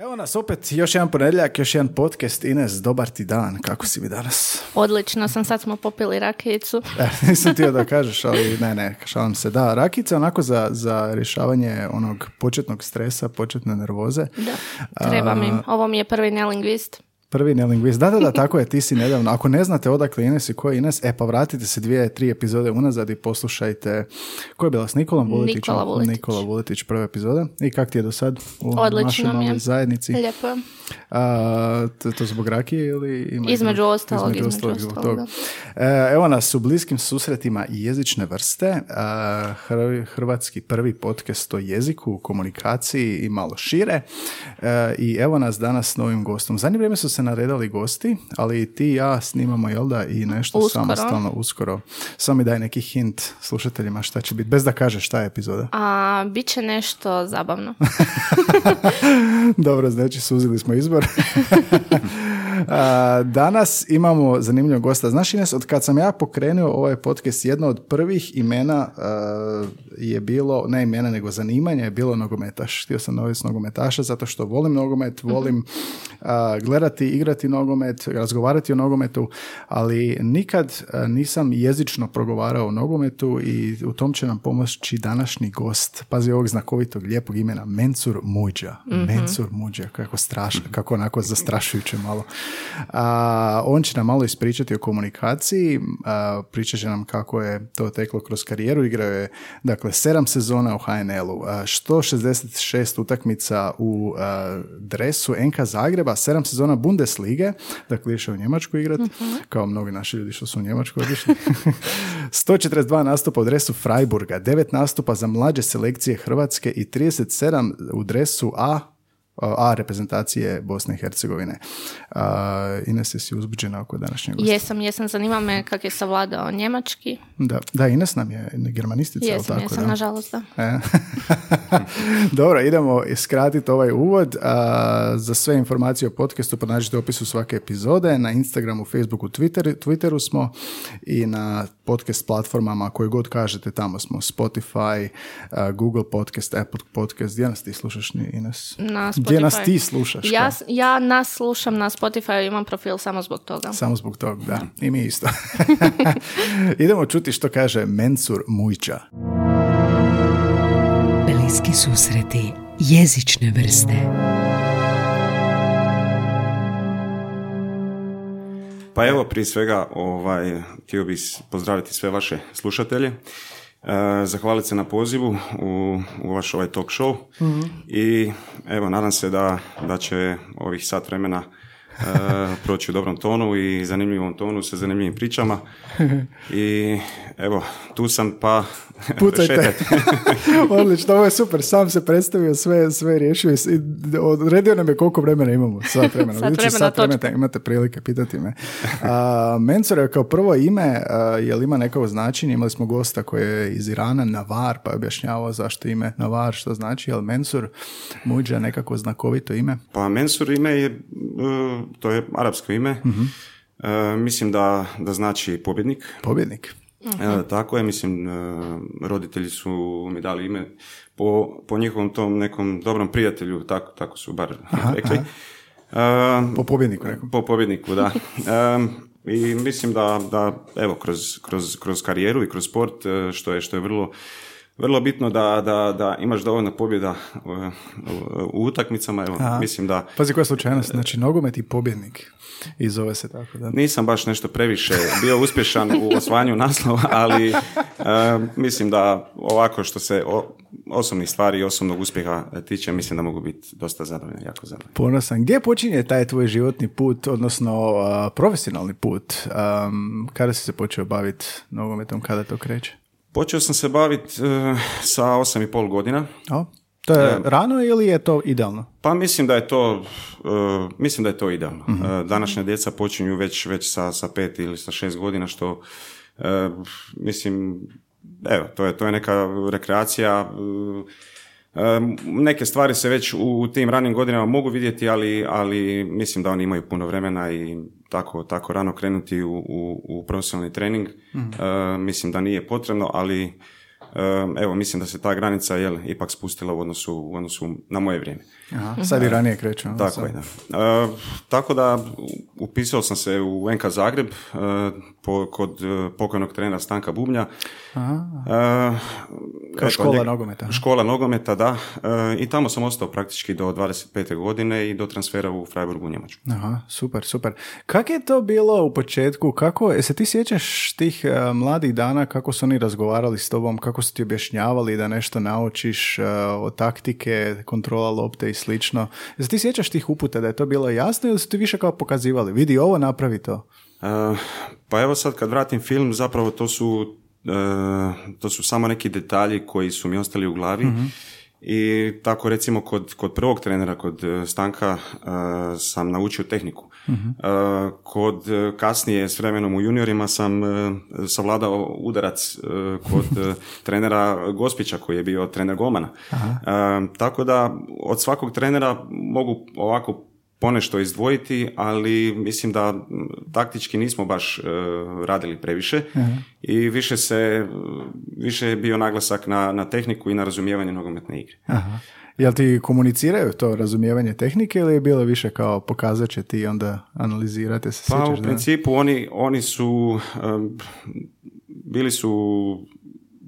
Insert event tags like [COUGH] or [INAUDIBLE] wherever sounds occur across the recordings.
Evo nas opet, još jedan ponedjeljak, još jedan podcast. Ines, dobar ti dan, kako si mi danas? Odlično sam, sad smo popili rakijicu. E, nisam htio da kažeš, ali ne, ne, šalim se. Da, rakica onako za, za rješavanje onog početnog stresa, početne nervoze. Da, treba mi. Ovo mi je prvi nelingvist. Prvi nelingvist. Da, da, da, tako je, ti si nedavno. Ako ne znate odakle Ines i ko je Ines, e pa vratite se dvije, tri epizode unazad i poslušajte ko je bila s Nikolom Vuletićem? Nikola Vuletić. Nikola Vuletić, prva epizoda. I kak ti je do sad u Odlično našoj maloj zajednici? Lijepo je. A, to, to zbog rakije ili ima Između ostalog, između ostalog zbog ostalog, toga. E, evo nas u bliskim susretima i jezične vrste. A, hr- hrvatski prvi podcast o jeziku, komunikaciji i malo šire. E, I evo nas danas s novim gostom. Zadnje vrijeme su se naredali gosti, ali ti i ja snimamo, jel da, i nešto Uskoro. samostalno uskoro. Samo mi daj neki hint slušateljima šta će biti, bez da kažeš šta je epizoda. A, bit će nešto zabavno. [LAUGHS] [LAUGHS] Dobro, znači suzili smo izbor. [LAUGHS] A, Danas imamo zanimljivog gosta. Znaš Ines, od kad sam ja pokrenuo ovaj podcast, jedno od prvih imena je bilo, ne imena nego zanimanja, je bilo nogometaš. Htio sam noviti nogometaša zato što volim nogomet, volim a, gledati, igrati nogomet, razgovarati o nogometu, ali nikad nisam jezično progovarao o nogometu i u tom će nam pomoći današnji gost. Pazi ovog znakovitog, lijepog imena, Mensur Muđa. Mensur Muđa, kako strašno, kako onako zastrašujuće malo. A, on će nam malo ispričati o komunikaciji, a, pričat će nam kako je to teklo kroz karijeru, igrao je dakle sedam sezona u HNL-u, a, 166 utakmica u a, dresu NK Zagreba, sedam sezona Bundeslige, dakle išao u Njemačku igrati, kao mnogi naši ljudi što su u Njemačku otišli. [LAUGHS] 142 nastupa u dresu Freiburga, 9 nastupa za mlađe selekcije Hrvatske i 37 u dresu A A reprezentacije Bosne i Hercegovine. Ines, jesi uzbuđena oko današnjeg gosta? Jesam, jesam, zanima me kak je savladao njemački. Da, da, Ines nam je germanistica, Jesam, tako? jesam, da? nažalost da. E. [LAUGHS] Dobro, idemo skratiti ovaj uvod. A, za sve informacije o podcastu pronađite u opisu svake epizode. Na Instagramu, Facebooku, Twitter, Twitteru smo i na podcast platformama koje god kažete, tamo smo. Spotify, a, Google Podcast, Apple Podcast. Gdje nas ti slušaš, ni- Ines? Na Gdje nas Spotify. ti slušaš? Ja, ja nas slušam na Spotify, imam profil samo zbog toga. Samo zbog toga, da. I mi isto. [LAUGHS] Idemo čuti što kaže Mensur Mujča. Bliski susreti jezične vrste. Pa evo, prije svega, ovaj, htio bih pozdraviti sve vaše slušatelje, e, zahvaliti se na pozivu u, u vaš ovaj talk show. I evo, nadam se da, da će ovih sat vremena e, [LAUGHS] proći u dobrom tonu i zanimljivom tonu sa zanimljivim pričama. [LAUGHS] I evo, tu sam pa [LAUGHS] Pucajte. [LAUGHS] Odlično, ovo je super. Sam se predstavio, sve, sve riješio. i Odredio nam je koliko vremena imamo. Sat [LAUGHS] vremena. Sat Idući vremena, sat vremena imate prilike pitati me. A, Mensur je kao prvo ime, a, je li ima neko značenje? Imali smo gosta koji je iz Irana, Navar, pa je objašnjavao zašto ime Navar, što znači. Jel Mensur muđa nekako znakovito ime? Pa Mensur ime je, e, to je arapsko ime, E, mislim da, da znači pobjednik. Pobjednik. E, tako je, mislim, e, roditelji su mi dali ime po, po njihovom tom nekom dobrom prijatelju, tako, tako su bar [LAUGHS] rekli. E, Po pobjedniku nekom. po pobjedniku, da. [LAUGHS] I mislim da, da evo, kroz, kroz, kroz karijeru i kroz sport, što je, što je vrlo, vrlo bitno da, da, da imaš dovoljno pobjeda e, u, utakmicama, evo, Aha. mislim da Pazi koja slučajnost, znači nogomet i pobjednik. I zove se tako, da. nisam baš nešto previše bio uspješan u osvajanju naslova, ali e, mislim da ovako što se o, osobnih stvari i osobnog uspjeha tiče, mislim da mogu biti dosta zabavne, jako zabavne. Ponosan. Gdje počinje taj tvoj životni put, odnosno a, profesionalni put? Am, kada si se počeo baviti nogometom, kada to kreće? Počeo sam se baviti e, sa 8,5 godina, O, to je rano ili je to idealno? pa mislim da je to, e, mislim da je to idealno. E, današnja djeca počinju već, već sa, sa pet ili sa šest godina, što mislim, evo, to je, to je neka rekreacija, neke stvari se već u, u tim ranim godinama mogu vidjeti, ali, ali mislim da oni imaju puno vremena i tako, tako rano krenuti u, u, u profesionalni trening. E, mislim da nije potrebno, ali evo, mislim da se ta granica jel, ipak spustila u odnosu, u odnosu na moje vrijeme. Aha, sad i ranije kreću. ono, Tako sad. je, da. E, tako da upisao sam se u NK Zagreb e, po, kod e, pokojnog trenera Stanka Bubnja. E, Kao eto, škola njeg- nogometa. Škola nogometa, da. E, I tamo sam ostao praktički do 25. godine i do transfera u Freiburgu u Njemačku. Aha, super, super. Kako je to bilo u početku? Kako, je se ti sjećaš tih e, mladih dana, kako su oni razgovarali s tobom, kako su ti objašnjavali da nešto naučiš e, od taktike, kontrola lopte i slično? Je se ti sjećaš tih uputa da je to bilo jasno ili su ti više kao pokazivali? Vidi ovo, napravi to. E, pa evo sad kad vratim film, zapravo to su, e, to su samo neki detalji koji su mi ostali u glavi. I tako recimo kod, kod prvog trenera, kod e, Stanka, e, sam naučio tehniku. E, kod e, kasnije s vremenom u juniorima sam e, savladao udarac kod [LAUGHS] trenera Gospića koji je bio trener golmana. Tako da od svakog trenera mogu ovako ponešto izdvojiti, ali mislim da taktički nismo baš e, radili previše i više se više je bio naglasak na, na tehniku i na razumijevanje nogometne igre. Aha. Jel ti komuniciraju to razumijevanje tehnike ili je bilo više kao pokazat će ti onda analizirate se? Pa sjećaš u da? principu oni, oni su em, bili su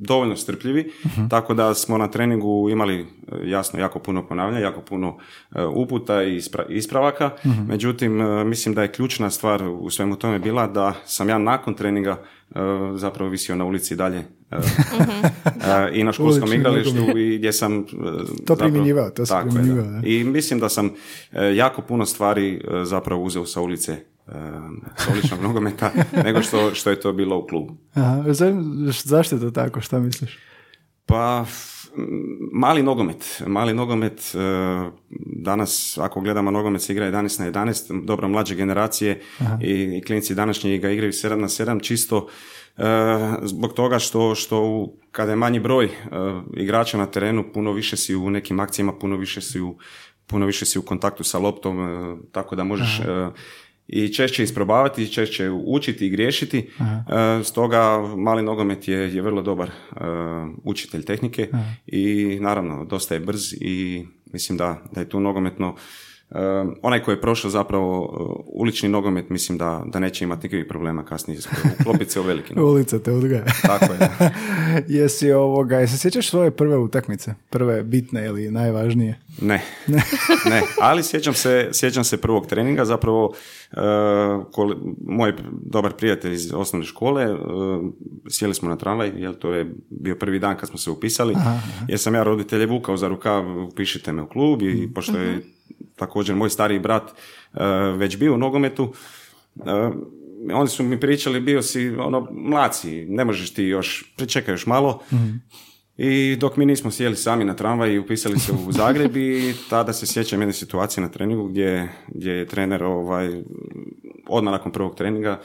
dovoljno strpljivi, tako da smo na treningu imali e, jasno jako puno ponavljanja, jako puno e, uputa i ispra- ispravaka, međutim e, mislim da je ključna stvar u svemu tome bila da sam ja nakon treninga zapravo visio na ulici dalje [LAUGHS] e, i na školskom Ulični igralištu i gdje sam zapravo- primjenjivao, to je, primjenjivao. I mislim da sam jako puno stvari zapravo uzeo sa ulice e, sa uličnog [LAUGHS] nogometa nego što, što je to bilo u klubu. Aha, za- zašto je to tako, šta misliš? Pa, mali nogomet. Mali nogomet, e, danas, ako gledamo nogomet, se igra 11 na 11, dobro, mlađe generacije i, i klinici današnji ga igraju 7 na 7, čisto e, zbog toga što, što u- kada je manji broj e, igrača na terenu, puno više si u nekim akcijama, puno više si u, puno više si u kontaktu sa loptom, tako da možeš i češće isprobavati, češće učiti i griješiti. E, stoga mali nogomet je, je vrlo dobar e, učitelj tehnike i naravno dosta je brz i mislim da, da je tu nogometno e, onaj koji je prošao zapravo e, ulični nogomet mislim da, da neće imati nikakvih problema kasnije uklopiti [LAUGHS] se u veliki nogomet. Ulica te odgaja. [LAUGHS] Tako je. [LAUGHS] jesi ovoga, jesi sjećaš svoje prve utakmice? Prve bitne ili najvažnije? Ne, ne, ali sjećam se, sjećam se prvog treninga, zapravo e, kole- moj prijatelj prijatelj iz osnovne škole, e, sjeli smo na tramvaj, jer to je bio prvi dan kad smo se upisali, jer sam ja roditelje vukao za rukav, upišite me u klub i pošto je također moj stariji brat e, već bio u nogometu, e, oni su mi pričali, bio si ono, mlad si, ne možeš ti još, pričekaj još malo. I dok mi nismo sjeli sami na tramvaj i upisali se u Zagreb i tada se sjećam jedne situacije na treningu gdje, gdje je trener ovaj, odmah nakon prvog treninga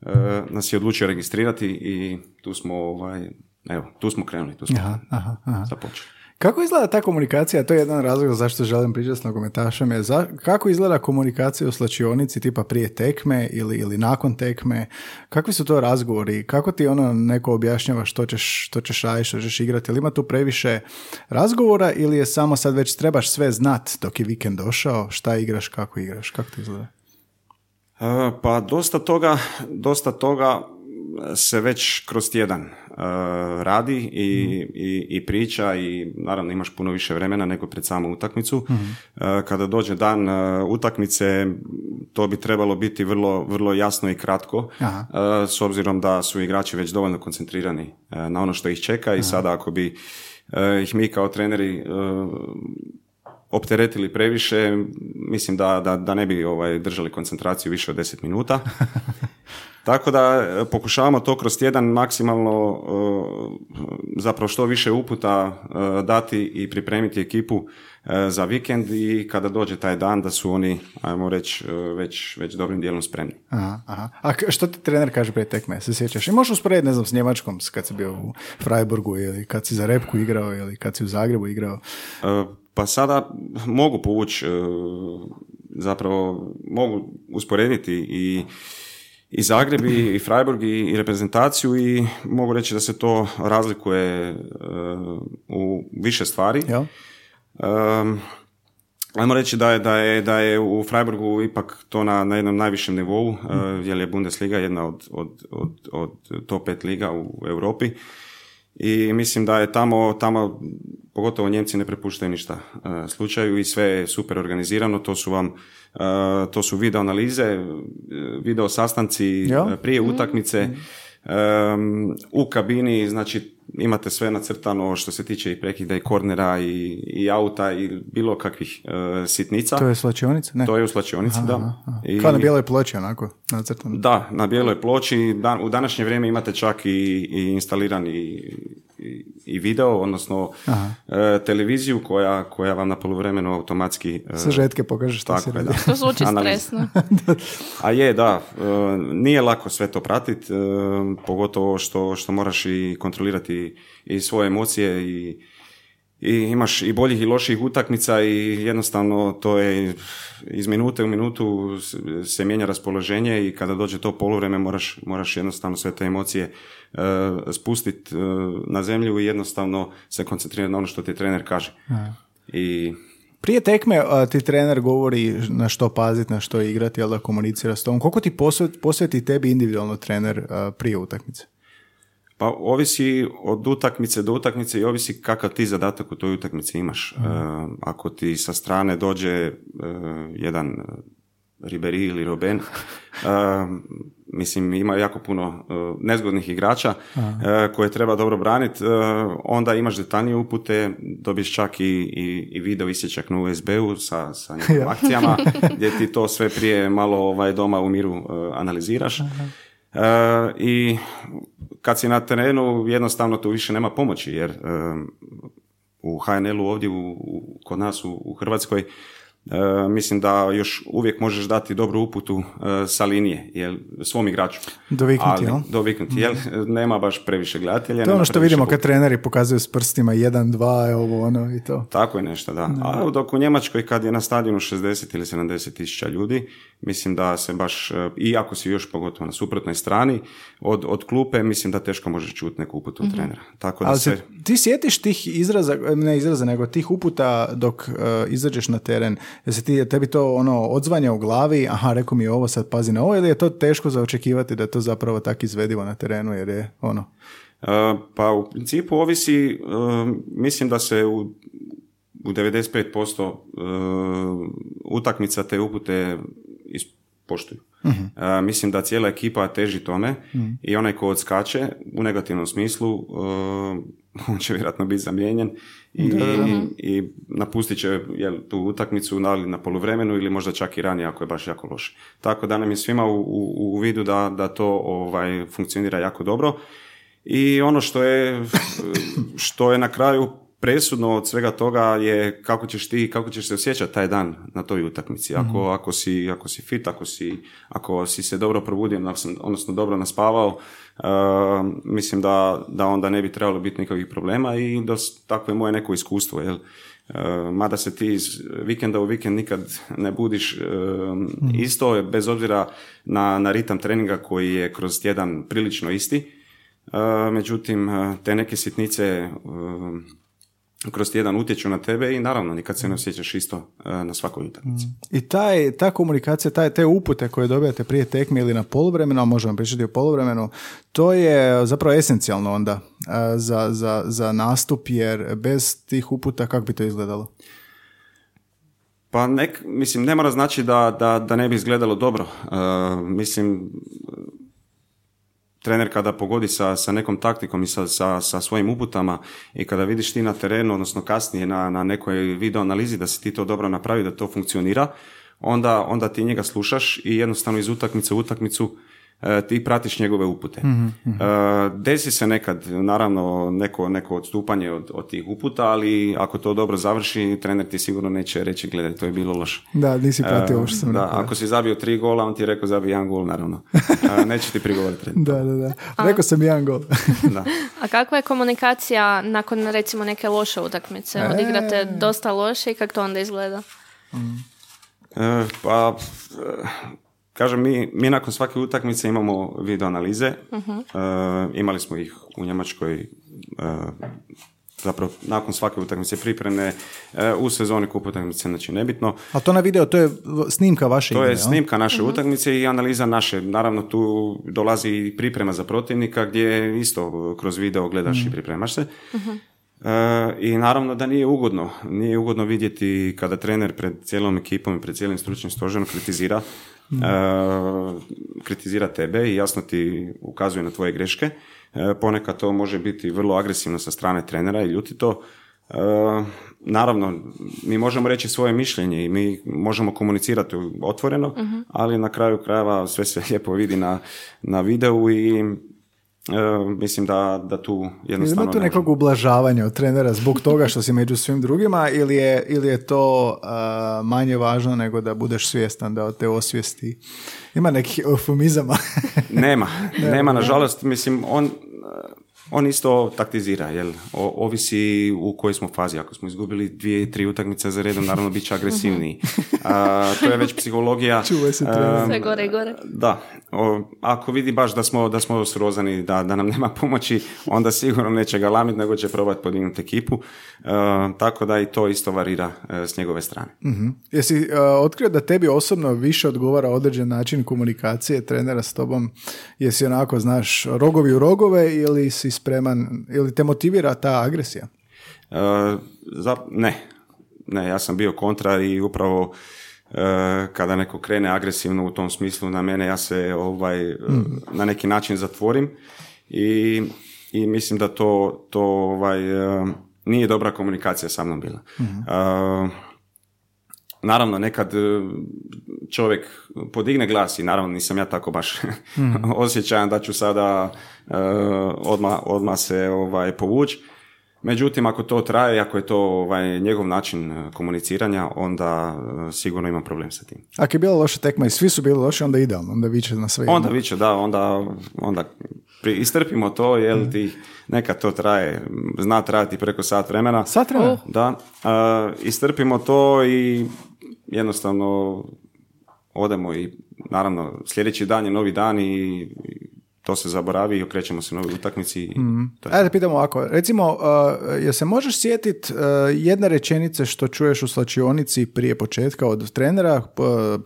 e, nas je odlučio registrirati i tu smo ovaj, evo, tu smo krenuli, tu smo Aha, aha, aha. započeli. Kako izgleda ta komunikacija? To je jedan razlog zašto želim pričati s nogometašem. Za, kako izgleda komunikacija u slačionici tipa prije tekme ili, ili nakon tekme? Kakvi su to razgovori? Kako ti ono neko objašnjava što ćeš, što ćeš raditi, što ćeš igrati? Ili ima tu previše razgovora ili je samo sad već trebaš sve znat dok je vikend došao? Šta igraš, kako igraš? Kako to izgleda? E, Pa dosta toga, dosta toga se već kroz tjedan e, radi i, i, i priča i naravno imaš puno više vremena nego pred samu utakmicu. E, Kada dođe dan e, utakmice, to bi trebalo biti vrlo, vrlo jasno i kratko, s obzirom da su igrači već dovoljno koncentrirani na ono što ih čeka i sada ako bi ih mi kao treneri opteretili previše, mislim da, da, da ne bi ovaj, držali koncentraciju više od 10 minuta. [LAUGHS] Tako da e, pokušavamo to kroz tjedan maksimalno e, zapravo što više uputa e, dati i pripremiti ekipu za vikend i kada dođe taj dan da su oni, ajmo reći, već, već dobrim dijelom spremni. Aha, aha. A što ti trener kaže prije tekme? Se sjećaš? I možeš usporediti, ne znam, s Njemačkom, kad si bio u Freiburgu ili kad si za Repku igrao ili kad si u Zagrebu igrao. Pa sada mogu povući, zapravo mogu usporediti i i Zagreb i, i Freiburg i, i reprezentaciju i mogu reći da se to razlikuje e, u više stvari. Jel? Um, Ajmo reći da je, da je, da je u Freiburgu ipak to na, na jednom najvišem nivou, uh, jer je Bundesliga jedna od, od, od, od top 5 liga u Europi i mislim da je tamo, tamo pogotovo Njemci ne prepuštaju ništa uh, slučaju i sve je super organizirano, to su vam uh, to su video analize, uh, video sastanci Ja. prije utakmice, um, u kabini, znači imate sve nacrtano što se tiče i prekida i kornera i, i auta i bilo kakvih uh, sitnica. To je slačionica? Ne. To je u slačionici, da. Aha. I- Kao na bijeloj ploči, onako, nacrtano. Da, na bijeloj ploči. Dan, u današnje vrijeme imate čak i, i instalirani i, i video, odnosno e, televiziju koja, koja vam na poluvremenu automatski... e, Sažetke pokaže šta si tako je, radio. da. To zvuči stresno. [LAUGHS] A je, da, e, nije lako sve to pratiti, pogotovo što, što moraš i kontrolirati i svoje emocije i, i imaš i boljih i loših utakmica i jednostavno to je iz minute u minutu se mijenja raspoloženje i kada dođe to poluvreme moraš, moraš jednostavno sve te emocije spustiti na zemlju i jednostavno se koncentrirati na ono što ti trener kaže. I Prije tekme a, ti trener govori na što paziti, na što igrati, jel da komunicira s tom. Koliko ti posvet- posveti tebi individualno trener a, prije utakmice? Pa ovisi od utakmice do utakmice i ovisi kakav ti zadatak u toj utakmici imaš. E, ako ti sa strane dođe e, jedan Ribéry ili Robben, [LAUGHS] e, mislim ima jako puno nezgodnih igrača koje treba dobro braniti, onda imaš detaljnije upute, dobiješ čak i, i, i video isječak na USB-u sa, sa [LAUGHS] njihovim akcijama, gdje ti to sve prije malo ovaj, doma u miru analiziraš. E, I kad si na terenu, jednostavno tu više nema pomoći, jer e, u HNL-u ovdje u, u- kod nas u, u Hrvatskoj e, mislim da još uvijek možeš dati dobru uputu e, sa linije jel, svom igraču. Doviknuti, jel? Doviknuti, jel? [LAUGHS] Nema baš previše gledatelja. To je ono što vidimo kad treneri pokazuju s prstima 1, 2, ovo, ono i to. Tako je nešto, da. A dok u Njemačkoj kad je na stadionu 60 ili 70 tisuća ljudi, mislim da se baš, e, i ako si još pogotovo na suprotnoj strani, od, od klupe, mislim da teško možeš čuti neku uputu od trenera. Tako da Ali se... ti sjetiš tih izraza, ne izraza, nego tih uputa dok e, izađeš na teren? Jel se ti, tebi to ono odzvanja u glavi, aha, rekao mi je ovo, sad pazi na ovo, ili je to teško za očekivati da je to zapravo tako izvedivo na terenu, jer je ono... Uh, Pa u principu ovisi, uh, mislim da se u, u 95% uh, utakmica te upute ispoštuju. Uh, mislim da cijela ekipa teži tome i onaj ko odskače u negativnom smislu, [LAUGHS] on će vjerojatno biti zamijenjen i, i napustit će jel, tu utakmicu na, na poluvremenu ili možda čak i ranije ako je baš jako loše. Tako da nam je svima u, u, u vidu da, da to ovaj, funkcionira jako dobro. I ono što je, što je na kraju presudno od svega toga je kako ćeš ti, kako ćeš se osjećati taj dan na toj utakmici. Ako, ako, si, ako si fit, ako si, ako si se dobro probudio, odnosno- dobro naspavao, uh, mislim da, da onda ne bi trebalo biti nikakvih problema i dos, takvo je moje neko iskustvo. Jel? Uh, mada se ti iz vikenda u vikend nikad ne budiš uh, isto, bez obzira na, na ritam treninga koji je kroz tjedan prilično isti. Uh, međutim, te neke sitnice uh, kroz tjedan utječu na tebe i naravno nikad se ne osjećaš isto uh, na svakoj utakmici. I taj, ta komunikacija, taj, te upute koje dobijate prije tekme ili na poluvremenu, a možemo pričati o poluvremenu, to je zapravo esencijalno onda a, za, za, za nastup, jer bez tih uputa kako bi to izgledalo? Pa nek, mislim, ne mora znači da, da, da ne bi izgledalo dobro. Uh, mislim, trener kada pogodi sa, sa nekom taktikom i sa, sa, sa svojim uputama i kada vidiš ti na terenu, odnosno kasnije na, na nekoj video analizi da si ti to dobro napravi, da to funkcionira, onda, onda ti njega slušaš i jednostavno iz utakmice u utakmicu ti pratiš njegove upute. E, desi se nekad, naravno, neko, neko odstupanje od, od tih uputa, ali ako to dobro završi, trener ti sigurno neće reći, gledaj, to je bilo loše. Da, nisi pratio E, ovo što sam da, ako si zabio tri gola, on ti je rekao zabio jedan gol, naravno. E, neće ti prigovoriti. [LAUGHS] Da, da, da. Rekao sam jedan gol. [LAUGHS] Da. A kakva je komunikacija nakon recimo neke loše utakmice? E. Odigrate dosta loše i kako to onda izgleda? E, pa, e, kažem, mi, mi nakon svake utakmice imamo video analize. imali smo ih u Njemačkoj zapravo nakon svake utakmice pripreme u sezoni kup utakmice, znači nebitno. A to na video, to je snimka vaše To je snimka naše utakmice i analiza naše. Naravno tu dolazi i priprema za protivnika gdje isto kroz video gledaš i pripremaš se. E, I naravno da nije ugodno. Nije ugodno vidjeti kada trener pred cijelom ekipom i pred cijelim stručnim stožerom kritizira. Kritizira tebe i jasno ti ukazuje na tvoje greške. E, ponekad to može biti vrlo agresivno sa strane trenera i ljuti to. naravno, mi možemo reći svoje mišljenje i mi možemo komunicirati otvoreno, mhm. ali na kraju krajeva sve se [LAUGHS] lijepo vidi na, na videu i E, mislim da, da tu jednostavno... Ima tu nekog ublažavanja od trenera zbog toga što si među svim drugima ili je, ili je to manje važno nego da budeš svjestan da te osvijesti? Ima nekih eufemizama? nema, [LAUGHS] nema, nažalost. Mislim, on on isto taktizira, jel? O, ovisi u kojoj smo fazi. Ako smo izgubili dvije, tri utakmice za redom, naravno bit će agresivniji. A, to je već psihologija. Čuvaj se Sve gore i gore. Da. ako vidi baš da smo, da smo srozani, da, da nam nema pomoći, onda sigurno neće ga lamiti, nego će probati podignuti ekipu. tako da i to isto varira e, s njegove strane. uh Jesi uh, otkrio da tebi osobno više odgovara određen način komunikacije trenera s tobom? Jesi onako, znaš, rogovi u rogove ili si spreman, ili te motivira ta agresija? Uh, za, ne, ne, ja sam bio kontra i upravo uh, kada neko krene agresivno u tom smislu na mene, ja se ovaj, mm. na neki način zatvorim i, i mislim da to, to ovaj, nije dobra komunikacija sa mnom bila. Mm. Naravno, nekad čovjek podigne glas i naravno nisam ja tako baš mm. [LAUGHS] osjećajan da ću sada uh, odmah, odmah se ovaj, povući. Međutim, ako to traje, ako je to ovaj, njegov način e, komuniciranja, onda sigurno imam problem sa tim. Ako je bila loša tekma i svi su bili loši, onda idealno, onda viće na sve. Onda viće, da, onda, onda istrpimo to, jel mm. ti nekad to traje, zna trajati preko sat vremena. Sat vremena? Da, uh, istrpimo to i jednostavno odemo i naravno sljedeći dan je novi dan i to se zaboravi i okrećemo se novoj utakmici. Mm. Ajde, pitamo ovako. Recimo, uh, jel se možeš sjetiti uh, jedne rečenice što čuješ u slačionici prije početka od trenera,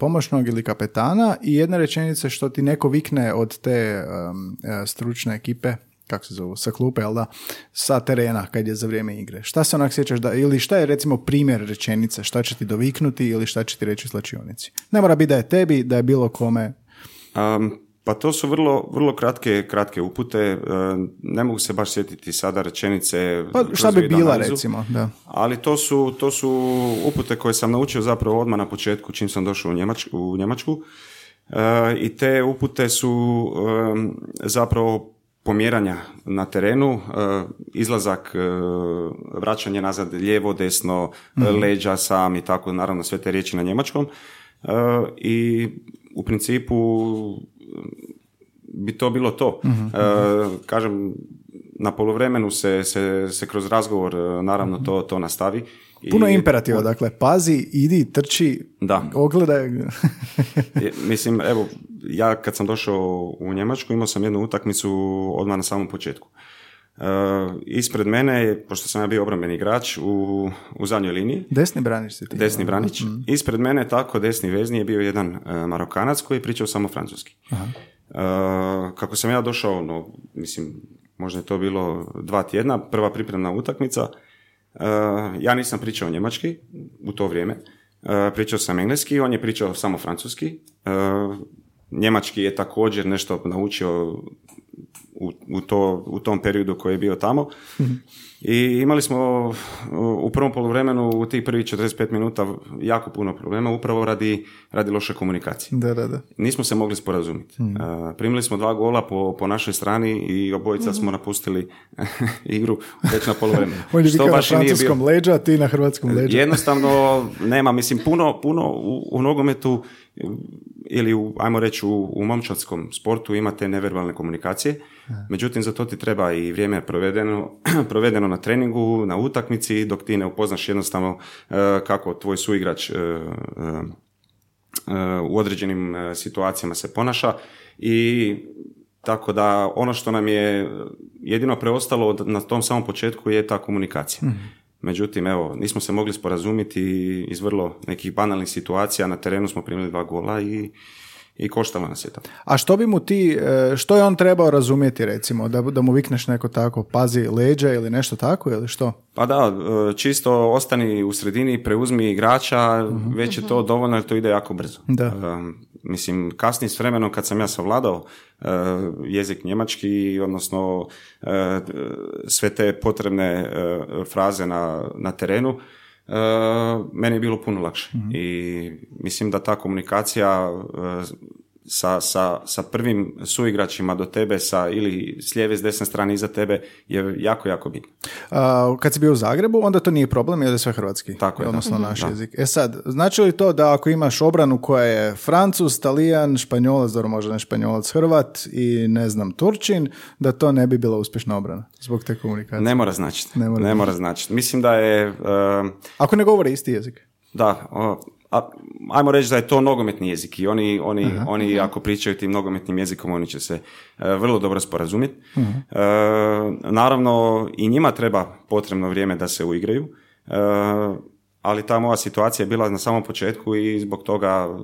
pomoćnog ili kapetana i jedne rečenice što ti neko vikne od te um, uh, stručne ekipe kako se zovu, sa klupe, jel da, sa terena kad je za vrijeme igre. Šta se onak sjećaš da, ili šta je recimo primjer rečenice, šta će ti doviknuti ili šta će ti reći u slačionici? Ne mora biti da je tebi, da je bilo kome. Um, pa to su vrlo, vrlo kratke, kratke upute, ne mogu se baš sjetiti sada rečenice. Pa šta bi bila recimo, da. Ali to su, to su upute koje sam naučio zapravo odmah na početku čim sam došao u, Njemačku, u Njemačku. I te upute su zapravo pomjeranja na terenu, e, izlazak, e, vraćanje nazad lijevo, desno, mm leđa, sam i tako, naravno sve te riječi na njemačkom. I u principu bi to bilo to. mm Kažem, na polovremenu se, se, se kroz razgovor naravno to, to nastavi Puno imperativa, dakle, pazi, idi, trči, da. ogledaj. Mislim, evo, ja kad sam došao u Njemačku imao sam jednu utakmicu odmah na samom početku. Uh, ispred mene, pošto sam ja bio obrambeni igrač u, u zadnjoj liniji. Desni branić si ti. Desni branić. mm Ispred mene tako desni vezni je bio jedan uh, Marokanac koji je pričao samo francuski. Aha. Uh, kako sam ja došao, no, mislim, možda je to bilo dva tjedna, prva pripremna utakmica, Eh, ja nisam pričao njemački u to vrijeme, pričao sam engleski, on je pričao samo francuski. Njemački je također nešto naučio u, u, to, u tom periodu koji je bio tamo. Mhm. I imali smo u prvom poluvremenu u tih prvih 45 minuta jako puno problema upravo radi, radi loše komunikacije. Da, da, da. Nismo se mogli sporazumiti. Mm. primili smo dva gola po, po našoj strani i obojica mm. smo napustili [LAUGHS] igru već na poluvremenu. [LAUGHS] On je Što baš na francuskom bio... leđa, a ti na hrvatskom leđa. Jednostavno nema, mislim, puno, puno u, u nogometu ili u, ajmo reći u, u momčadskom sportu imate neverbalne komunikacije, međutim za to ti treba i vrijeme provedeno, [CLEARS THROAT] provedeno na treningu, na utakmici, dok ti ne upoznaš jednostavno e, kako tvoj suigrač e, e, u određenim situacijama se ponaša. I tako da ono što nam je jedino preostalo na tom samom početku je ta komunikacija. Međutim, evo, nismo se mogli sporazumiti iz vrlo nekih banalnih situacija, na terenu smo primili dva gola i i koštalo nas je to. A što bi mu ti, e, što je on trebao razumjeti recimo, da, da mu vikneš neko tako, pazi leđa ili nešto tako ili što? Pa da, e, čisto ostani u sredini, preuzmi igrača, već je to dovoljno jer to ide jako brzo. Da. Mislim, kasnije s vremenom kad sam ja savladao jezik njemački, odnosno sve te potrebne fraze na, na terenu, meni je bilo puno lakše. I mislim da ta komunikacija sa, sa, sa prvim suigračima do tebe, sa ili s lijeve, s desne strane iza tebe je jako, jako bitno. A, kad si bio u Zagrebu, onda to nije problem jer je sve hrvatski. Tako je, da. Odnosno naš jezik. E sad, znači li to da ako imaš obranu koja je Francus, Talijan, Španjolac, dobro možda ne Španjolac, Hrvat i ne znam Turčin, da to ne bi bila uspješna obrana zbog te komunikacije? Ne mora značiti. Ne mora Ne mora značiti. Mislim da je... uh, Ako ne govore isti jezik. Da, o, a, ajmo reći da je to nogometni jezik i oni, oni, oni ako pričaju tim nogometnim jezikom, oni će se e, vrlo dobro sporazumjeti. E, naravno, i njima treba potrebno vrijeme da se uigraju, e, ali ta moja situacija je bila na samom početku i zbog toga,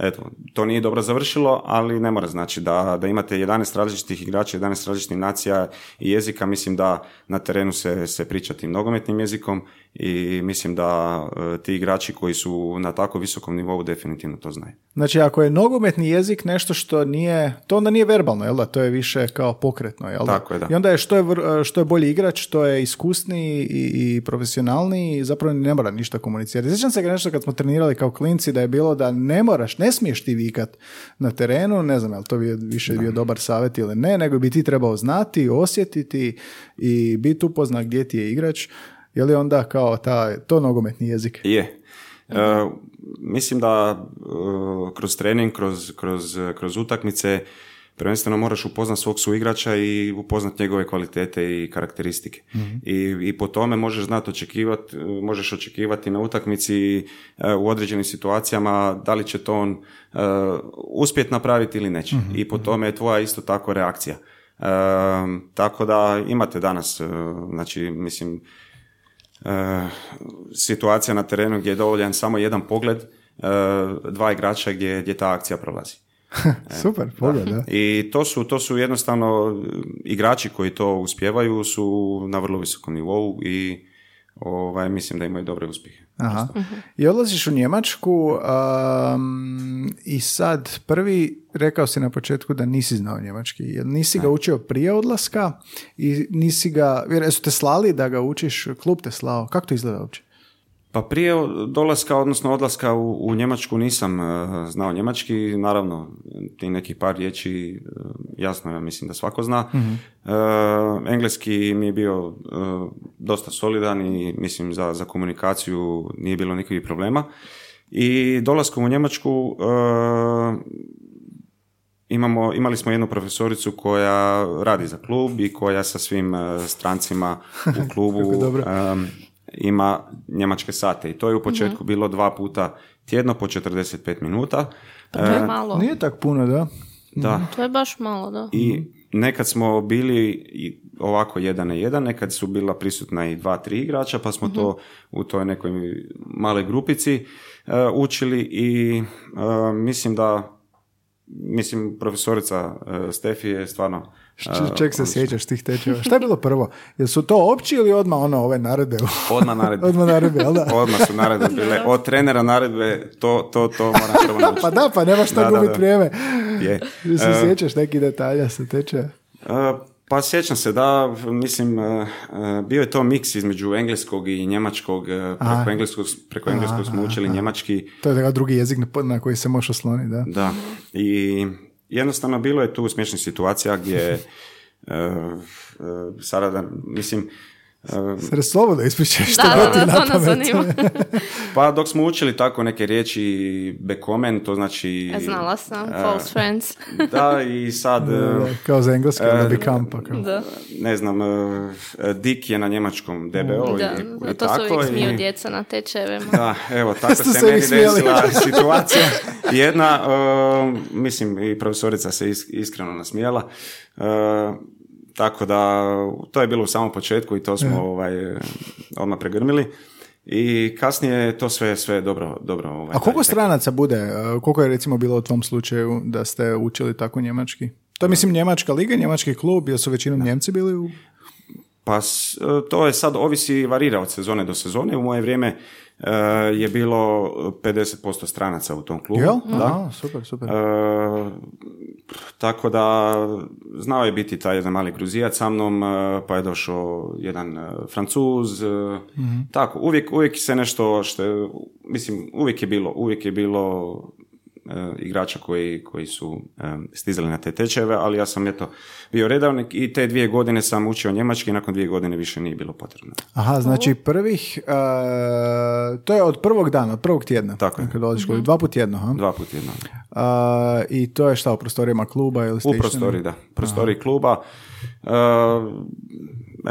eto, to nije dobro završilo, ali ne mora znači da, da imate 11 različitih igrača, 11 različitih nacija i jezika, mislim da na terenu se, se priča tim nogometnim jezikom i mislim da e, ti igrači koji su na tako visokom nivou definitivno to znaju. Znači, ako je nogometni jezik nešto što nije, to onda nije verbalno, jel da? To je više kao pokretno, jel da? Tako je, da. I onda je što je, vr- što je bolji igrač, što je iskusniji i, i profesionalniji, zapravo ne mora ništa komunicirati. Sjećam se ga nešto kad smo trenirali kao klinci da je bilo da ne moraš, ne smiješ ti vikat na terenu, ne znam je li to bio, više bio dobar savjet ili ne, nego bi ti trebao znati, osjetiti i biti upoznan gdje ti je igrač. Je li onda kao ta, to nogometni jezik? Je. E, mislim da e, kroz trening, kroz, kroz, kroz utakmice prvenstveno moraš upoznat svog suigrača i upoznat njegove kvalitete i karakteristike. I, I po tome možeš znati očekivati, možeš očekivati na utakmici e, u određenim situacijama da li će to on uh, uspjeti napraviti ili neće. I po tome je tvoja isto tako reakcija. E, tako da imate danas, e, znači mislim, e, situacija na terenu gdje je dovoljan samo jedan pogled, e, dva igrača gdje, gdje ta akcija prolazi. [LAUGHS] Super, pogled, da. I to su, to su jednostavno igrači koji to uspijevaju su na vrlo visokom nivou i ovaj, mislim da imaju dobre uspjehe. Aha. I odlaziš u Njemačku um, i sad prvi, rekao si na početku da nisi znao njemački. Jel nisi ga učio prije odlaska i nisi ga, jer su te slali da ga učiš, klub te slao. Kako to izgleda uopće? Pa prije dolaska, odnosno odlaska u, u Njemačku nisam e, znao njemački, naravno ti neki par riječi, e, jasno ja mislim da svako zna. E, engleski mi je bio dosta solidan i mislim za, za komunikaciju nije bilo nikakvih problema. I dolaskom u Njemačku imamo, imali smo jednu profesoricu koja radi za klub i koja sa svim strancima u klubu. [LAUGHS] ima njemačke sate i to je u početku bilo dva puta tjedno po 45 minuta. Pa to je malo. Nije tak puno, da? Da. To je baš malo, da. I nekad smo bili i ovako jedan na jedan, nekad su bila prisutna i dva, tri igrača, pa smo to u toj nekoj maloj grupici e, učili i e, mislim da mislim profesorica e, Stefi je stvarno ček se sjećaš tih tečeva. Šta je bilo prvo? Jesu to opći ili odmah ono, ove naredbe? odmah naredbe. [LAUGHS] odmah naredbe, da? Odmah su naredbe bile. Od trenera naredbe, to, to, to moram prvo naučiti. [LAUGHS] Pa da, pa nema šta Da, gubiti vrijeme. Je. Jel se E, sjećaš nekih detalja sa tečeva? E, Pa sjećam se da, mislim, e, bio je to miks između engleskog i njemačkog, preko Aha. engleskog, preko engleskog smo učili njemački, To je drugi jezik na, na koji se možeš osloniti, da. da. I jednostavno bilo je tu smiješnih situacija gdje, [LAUGHS] e, e, sada da, mislim, e, Sre slobodno ispričaj što Da, da, na da, to nas zanima. [LAUGHS] Pa dok smo učili tako neke riječi bekomen, to znači... Znala sam, e, false friends. [LAUGHS] Da, i sad... Da, e, Kao za engleski, da E, bi kampa. Kao. Da, ne znam, e, Dick je na njemačkom debeo da, i, i to tako. uvijek smiju i- djeca na tečajevima. Da, evo, tako se se meni desila situacija. Jedna, e, mislim, i profesorica se is- iskreno nasmijala. E, tako da, to je bilo u samom početku i to smo ovaj, odmah pregrmili. I kasnije je to sve, sve dobro, dobro. Ovaj, A koliko stranaca bude? E, Koliko je recimo bilo u tom slučaju da ste učili tako njemački? To je mislim njemačka liga, njemački klub, jer su većinom Njemci bili u... Pa e, to je sad ovisi, varira od sezone do sezone. U moje vrijeme je bilo 50% stranaca u tom klubu. Jel? Da. Aha, super, super. E, tako da znao je biti taj jedan mali gruzijac sa mnom, e, pa je došao jedan e, francuz, e, tako, uvijek, uvijek se nešto što je, mislim, uvijek je bilo, uvijek je bilo igrača koji, koji su e, stizali na te tečajeve, ali ja sam eto bio redavnik i te dvije godine sam učio njemački, nakon dvije godine više nije bilo potrebno. Aha, znači prvih, e, to je od prvog dana, od prvog tjedna. Tako je. Kad dolaziš školi, dva put tjedno, ha? Dva puta jedno. A, I to je šta, u prostorijama kluba ili U slično? prostoriji, da. Prostoriji kluba. E,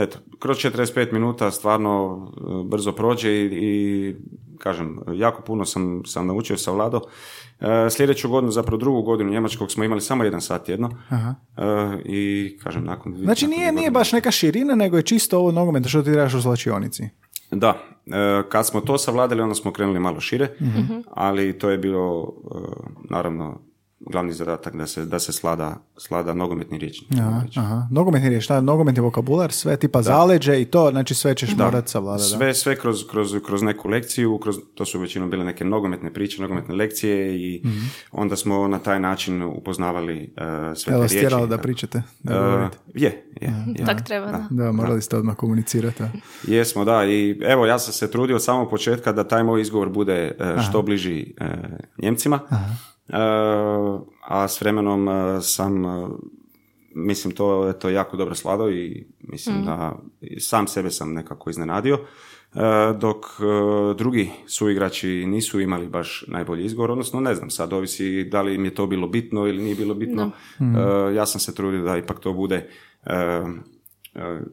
eto, kroz 45 minuta stvarno e, brzo prođe i, i kažem, jako puno sam, sam naučio, savladao. E, sljedeću godinu, zapravo drugu godinu njemačkog smo imali samo jedan sat jedno. Aha. E, I kažem, nakon... Znači nakon nije, nije baš neka širina, nego je čisto ovo nogometa što ti trebaš u slačionici. Da, e, kad smo to savladali, onda smo krenuli malo šire, Mhm. ali to je bilo, e, naravno, glavni zadatak da se, da se slada, slada nogometni rječnik. Aha, aha. Nogometni riječ, nogometni vokabular, sve tipa zaleđe i to, znači sve ćeš morat savladati. da. Sve, sve kroz, kroz, kroz neku lekciju, kroz, to su većinom bile neke nogometne priče, nogometne lekcije i onda smo na taj način upoznavali uh, sve Jel te riječi. da pričate? Da govorite? je, je, je. Tak treba, da. Da, morali ste odmah komunicirati. Jesmo, da. I evo, ja sam se trudio od samog početka da taj moj izgovor bude e, što bliži e, Njemcima. E, a s vremenom e, sam, e, mislim, to je to jako dobro sladao i mislim da i sam sebe sam nekako iznenadio. Dok drugi suigrači nisu imali baš najbolji izgovor, odnosno ne znam, sad ovisi da li im je to bilo bitno ili nije bilo bitno. E, ja sam se trudio da ipak to bude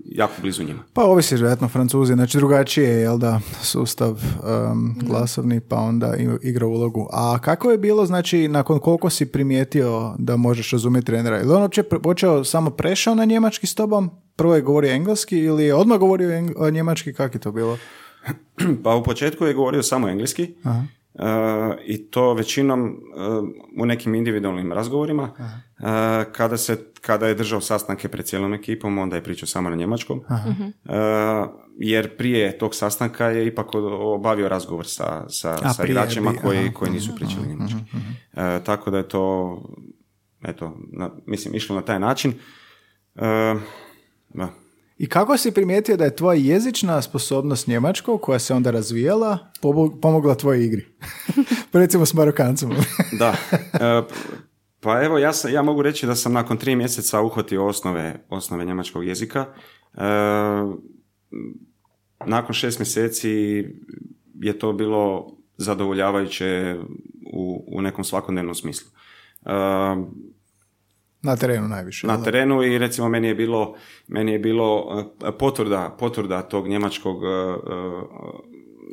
jako blizu njima. Pa ovisi vjerojatno Francuzi, znači drugačije je, jel da, sustav um, glasovni, pa onda igra ulogu. A kako je bilo, znači, nakon koliko si primijetio da možeš razumjeti trenera? Ili on uopće počeo samo prešao na njemački s tobom? Prvo je govorio engleski ili je odmah govorio eng- njemački? Kako je to bilo? [CLEARS THROAT] Pa u početku je govorio samo engleski e, i to većinom e, u nekim individualnim razgovorima. E, kada, se, kada je držao sastanke pred cijelom ekipom, onda je pričao samo na njemačkom. E, jer prije tog sastanka je ipak obavio razgovor sa, sa, A, sa igračima bi- koji, koji nisu pričali njemački. E, tako da je to, eto, na, mislim, išlo na taj način. E, da. I kako si primijetio da je tvoja jezična sposobnost njemačkog, koja se onda razvijala, pomo- pomogla tvojoj igri? [LAUGHS] Pa Recimo s Marokancem. [LAUGHS] Da. E, pa evo, ja, sam, ja mogu reći da sam nakon tri mjeseca uhvatio osnove, osnove njemačkog jezika. E, nakon šest mjeseci je to bilo zadovoljavajuće u, u nekom svakodnevnom smislu. E, Na terenu najviše. na terenu i recimo meni je bilo, meni je bilo e, potvrda, potvrda tog njemačkog e, e,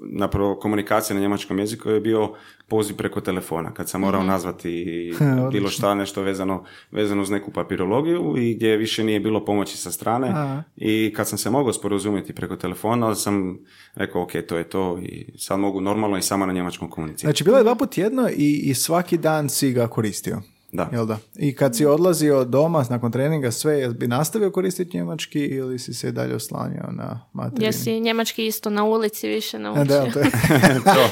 napravo komunikacija na njemačkom jeziku je bio poziv preko telefona kad sam morao nazvati [LAUGHS] bilo šta nešto vezano, vezano uz neku papirologiju i gdje više nije bilo pomoći sa strane Aha. i kad sam se mogao sporazumjeti preko telefona sam rekao ok to je to i sad mogu normalno i samo na njemačkom komunicirati. Znači, bilo je dva put tjedno i, i svaki dan si ga koristio. Da. Jel da? I kad si odlazio doma nakon treninga sve, jel bi nastavio koristiti njemački ili si se i dalje oslanjao na materijinu? Jesi njemački isto na ulici više naučio? Da, to je- [LAUGHS] to.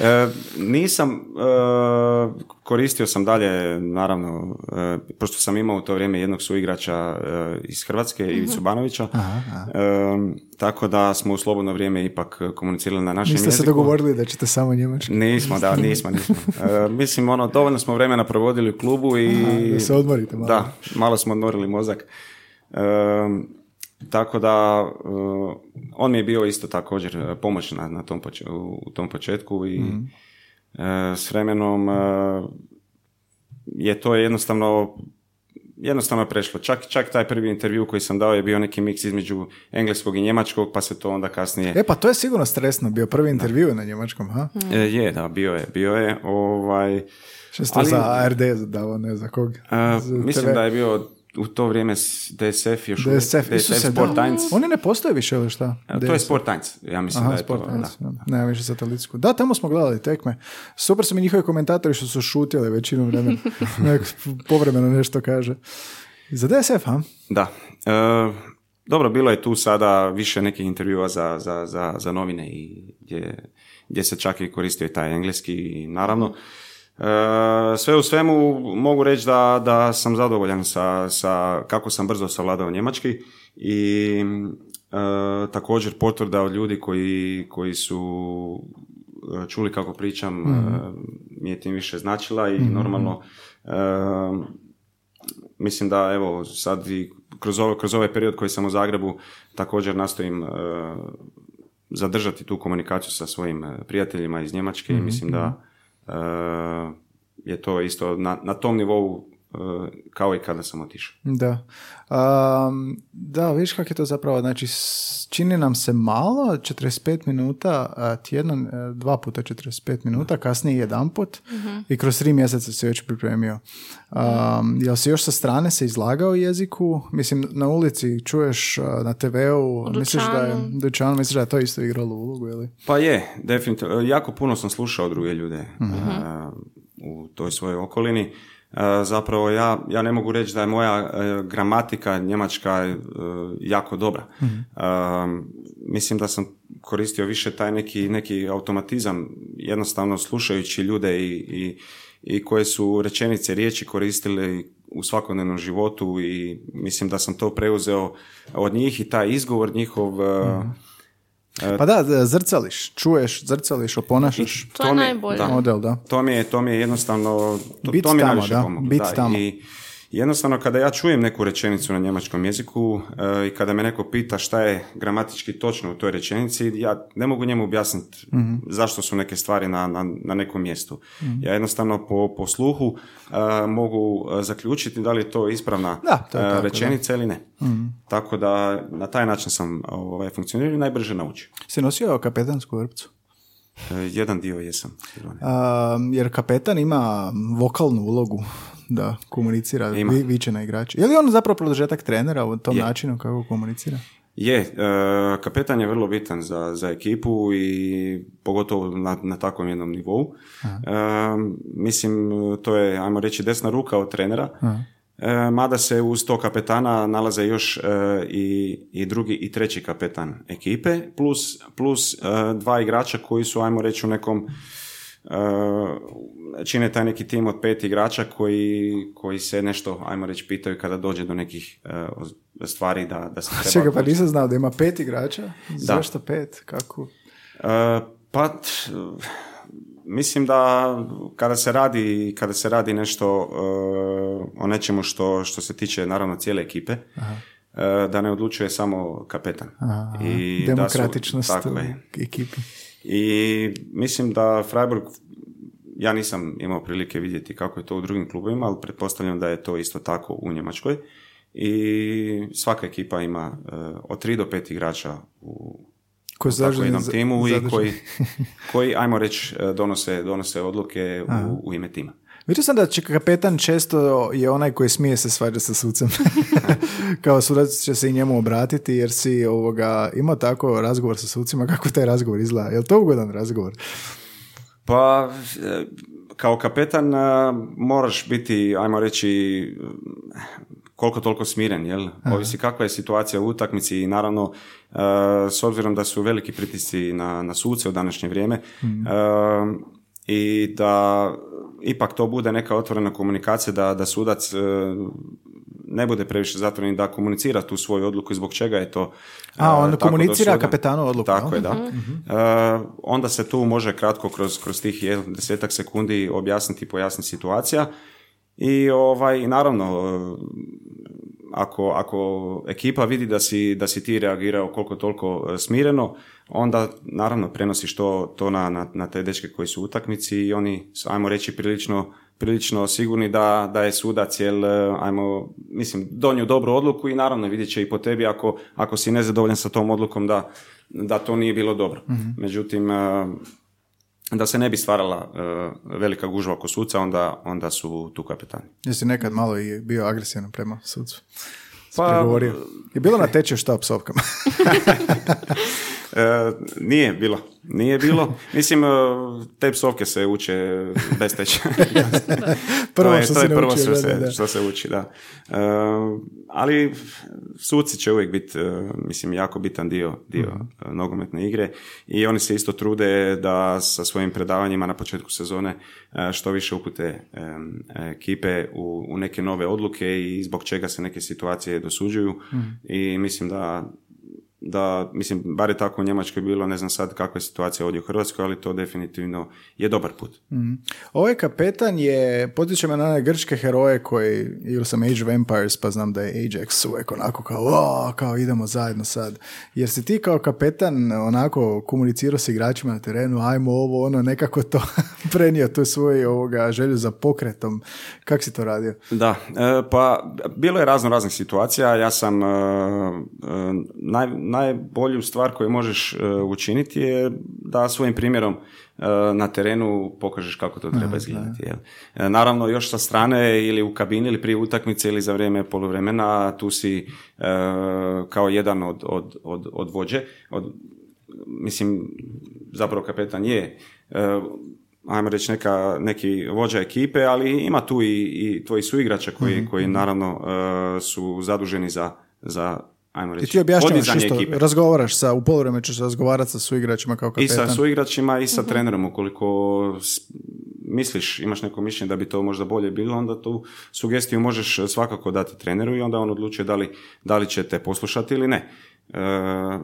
E, nisam, e, koristio sam dalje, naravno, e, pošto sam imao u to vrijeme jednog suigrača e, iz Hrvatske, Ivicu Banovića, E, tako da smo u slobodno vrijeme ipak komunicirali na našem Niste se jeziku. dogovorili da ćete samo njemački. Nismo, da, nismo, nismo. E, mislim, ono, dovoljno smo vremena provodili u klubu i... da se odmorite malo. Da, malo smo odmorili mozak. E, tako da uh, on mi je bio isto također pomoć na, na tom poč- u tom početku i Mhm. S vremenom uh, je to jednostavno jednostavno je prešlo. Čak, čak taj prvi intervju koji sam dao je bio neki miks između engleskog i njemačkog, pa se to onda kasnije... E pa to je sigurno stresno, bio prvi intervju na njemačkom, ha? E, je, da, bio je, bio je. Ovaj, Što Ali- za ARD davo, ne za kog? a, Za mislim TV. da je bio u to vrijeme DSF još uvijek. DSF, Isuse, Sport da. Times. Oni ne postoje više ili šta? A, To je DSF. Sport Times, ja mislim da Aha, je Sport to. Times, da. da. Nema više satelitsku. Da, tamo smo gledali tekme. Super su mi njihovi komentatori što su šutjeli većinu vremena. [LAUGHS] Nek povremeno nešto kaže. Za DSF, ha? Da. E, dobro, bilo je tu sada više nekih intervjua za, za, za, za novine i gdje, gdje se čak i koristio i taj engleski i naravno. E, sve u svemu mogu reći da, da sam zadovoljan sa, sa kako sam brzo savladao njemački i e, također potvrda od ljudi koji, koji su e, čuli kako pričam e, mi je tim više značila i normalno e, mislim da evo sad i kroz, ovo, kroz ovaj period koji sam u Zagrebu također nastojim e, zadržati tu komunikaciju sa svojim prijateljima iz Njemačke i mislim da e, je to isto na, na tom nivou e, kao i kada sam otišao. Da. Um, da, vidiš kako je to zapravo, znači čini nam se malo, 45 minuta tjedno, e, dva puta 45 minuta, kasnije jedan put i kroz tri mjeseca si već pripremio. Um, jel si još sa strane se izlagao jeziku? Mislim, na ulici čuješ na TV-u, misliš da je, dućanu, misliš da je to isto igralo ulogu, ili? Pa je, definitivno. Jako puno sam slušao druge ljude e, u toj svojoj okolini. E, zapravo ja, ja ne mogu reći da je moja e, gramatika njemačka e, jako dobra. E, mislim da sam koristio više taj neki, neki automatizam, jednostavno slušajući ljude i, i, i koje su rečenice, riječi koristili u svakodnevnom životu i mislim da sam to preuzeo od njih i taj izgovor njihov e, Pa da, da, zrcališ, čuješ, zrcališ, oponašaš. To je da. model, da. to mi je, to mi je jednostavno, to, Bit to mi je tamo, najviše da, pomoglo. bit da. tamo. I jednostavno kada ja čujem neku rečenicu na njemačkom jeziku e, i kada me neko pita šta je gramatički točno u toj rečenici, ja ne mogu njemu objasniti Mhm. zašto su neke stvari na, na, na nekom mjestu. Ja jednostavno po, po sluhu e, mogu e, zaključiti da li je to ispravna Da, to je e, tako, da. rečenica ili ne. Tako da na taj način sam ovaj, funkcionirao i najbrže naučio. Si nosio kapetansku vrpcu? E, jedan dio jesam. A, jer kapetan ima vokalnu ulogu da komunicira, Ima. vi, viče na igrače. Je li on zapravo produžetak trenera u tom Je. načinu kako komunicira? Je, e, kapetan je vrlo bitan za, za ekipu i pogotovo na, na takvom jednom nivou. E, mislim, to je, ajmo reći, desna ruka od trenera. E, mada se uz to kapetana nalaze još e, i, i drugi i treći kapetan ekipe, plus, plus e, dva igrača koji su, ajmo reći, u nekom čine taj neki tim od pet igrača koji, koji se nešto, ajmo reći, pitaju kada dođe do nekih e, stvari da, da se [LAUGHS] treba... Čekaj, pa nisam znao da ima pet igrača? Zašto pet? Kako? E, pa, t- mislim da kada se radi, kada se radi nešto e, o nečemu što, što se tiče naravno cijele ekipe, e, da ne odlučuje samo kapetan. Aha, I da su- Demokratičnost tako u ekipi. I mislim da Freiburg, ja nisam imao prilike vidjeti kako je to u drugim klubovima, ali pretpostavljam da je to isto tako u Njemačkoj. I svaka ekipa ima e, od 3 do 5 igrača u, Ko u su takvom jednom za- timu i koji, [LAUGHS] koji ajmo reći, e, donose, donose odluke u, u ime tima. Vidio sam da će kapetan često je onaj koji smije se svađati sa sucem. [LAUGHS] Kao sudac će se i njemu obratiti jer si ovoga, imao tako razgovor sa sucima. Kako taj razgovor izgleda? Je li to ugodan razgovor? Pa, e, kao kapetan e, moraš biti, ajmo reći, koliko toliko smiren, jel? Ovisi kakva je situacija u utakmici i naravno, e, s obzirom da su veliki pritisci na, na suce u današnje vrijeme, e, i da ipak to bude neka otvorena komunikacija, da, da sudac e, ne bude previše zatvoren da komunicira tu svoju odluku i zbog čega je to A, e, on komunicira kapetanu odluku, Tako je, da. E, onda se tu može kratko kroz, kroz tih desetak sekundi objasniti i pojasniti situacija. I ovaj, naravno, ako, ako ekipa vidi da si, da si ti reagirao koliko toliko e, smireno, onda naravno prenosiš to, to na, na, na te dečke koji su u utakmici i oni su, ajmo reći, prilično prilično sigurni da, da je sudac, jel, e, ajmo, mislim, donio dobru odluku i naravno vidjet će i po tebi ako, ako si nezadovoljan sa tom odlukom da, da to nije bilo dobro. Međutim, e, da se ne bi stvarala e, velika gužva oko suca, onda, onda su tu kapetani. Jesi nekad malo i bio agresivan prema sucu? Pa. Je bilo na tečaju šta psovkama? [LAUGHS] E, nije bilo. Nije bilo. Mislim, e, te psovke se uče bez tečaja. [LAUGHS] Prvo to je, što to je prvo naučio, što, da, se, da, da. što se uči, da. E, ali suci će uvijek biti, mislim, jako bitan dio, dio e, nogometne igre i oni se isto trude da sa svojim predavanjima na početku sezone što više upute ekipe u, u neke nove odluke i zbog čega se neke situacije dosuđuju Mhm. i mislim da da, mislim, bar je tako u Njemačkoj bilo, ne znam sad kakva je situacija ovdje u Hrvatskoj, ali to definitivno je dobar put. Ovaj kapetan je, potiče me na one grčke heroje koji, igrao sam Age of Empires, pa znam da je Ajax uvijek onako kao, "O, kao idemo zajedno sad. Jer si ti kao kapetan onako komunicirao s igračima na terenu, ajmo ovo, ono, nekako to [LAUGHS] prenio tu svoju ovoga želju za pokretom. Kako si to radio? Da, e, pa bilo je razno raznih situacija. Ja sam e, e, naj, najbolju stvar koju možeš e, učiniti je da svojim primjerom e, na terenu pokažeš kako to treba izgledati. jel? E, Naravno, još sa strane ili u kabini ili prije utakmice ili za vrijeme poluvremena, tu si kao jedan od, od, od, od vođe. Od, mislim, zapravo kapetan je ajmo reći neka, neki vođa ekipe, ali ima tu i, i tvoji suigrača koji, Mhm, koji naravno e, su zaduženi za, za ajmo I reći, ti objašnjavaš podizanje isto, ekipe. razgovaraš sa, u poluvremenu ćeš razgovarati sa suigračima kao I kapetan. sa suigračima i sa trenerom, ukoliko misliš, imaš neko mišljenje da bi to možda bolje bilo, onda tu sugestiju možeš svakako dati treneru i onda on odlučuje da li, da li će te poslušati ili ne. E,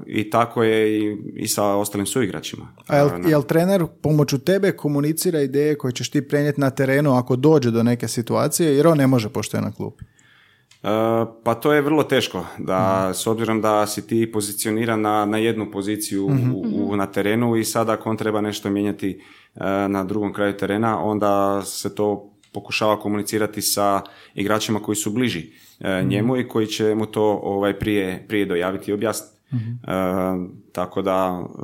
I tako je i, i sa ostalim suigračima. A jel, E, na- jel trener pomoću tebe komunicira ideje koje ćeš ti prenijeti na terenu ako dođe do neke situacije, jer on ne može pošto je na klupi? E, pa to je vrlo teško, da s obzirom da si ti pozicioniran na, na jednu poziciju u, u- na terenu i sada ako on treba nešto mijenjati e, na drugom kraju terena, onda se to pokušava komunicirati sa igračima koji su bliži e, njemu i koji će mu to ovaj, prije, prije dojaviti i objasniti. E, tako da, e,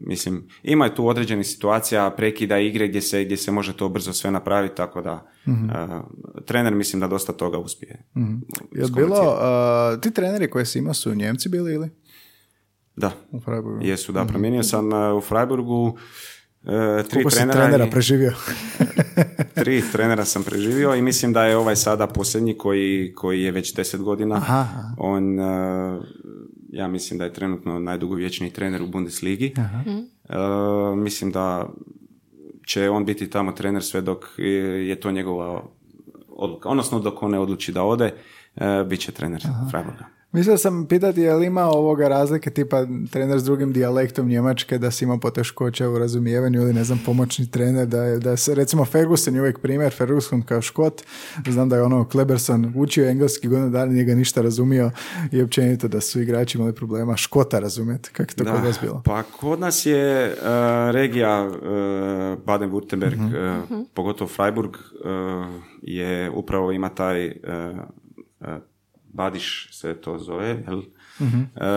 mislim, ima je tu određenih situacija, prekida igre gdje se, gdje se može to brzo sve napraviti, tako da e, trener mislim da dosta toga uspije. Jel iskomunicirati. bilo, a, ti treneri koje si imao su Njemci bili ili? Da, U Freiburgu. jesu da. Promijenio sam e, u Freiburgu e, tri trenera, trenera i- preživio? [LAUGHS] tri trenera sam preživio i mislim da je ovaj sada posljednji koji, koji je već deset godina. Aha. On, e, ja mislim da je trenutno najdugovječniji trener u Bundesligi. E, mislim da će on biti tamo trener sve dok je, to njegova odluka. Odnosno dok on ne odluči da ode, e, bit će trener Freiburga. Mislio sam pitati je li ima ovoga razlike tipa trener s drugim dijalektom Njemačke da si imao poteškoća u razumijevanju ili ne znam pomoćni trener da, je, da se recimo Ferguson je uvijek primjer Ferguson kao škot znam da je ono Kleberson učio engleski godinu dana nije ga ništa razumio i općenito da su igrači imali problema škota razumjeti. Kako je to kod vas bilo? Pa kod nas je e, regija e, Baden-Württemberg, Mhm. e, pogotovo Freiburg, je upravo ima taj Badiš se to zove, jel? Mhm. E,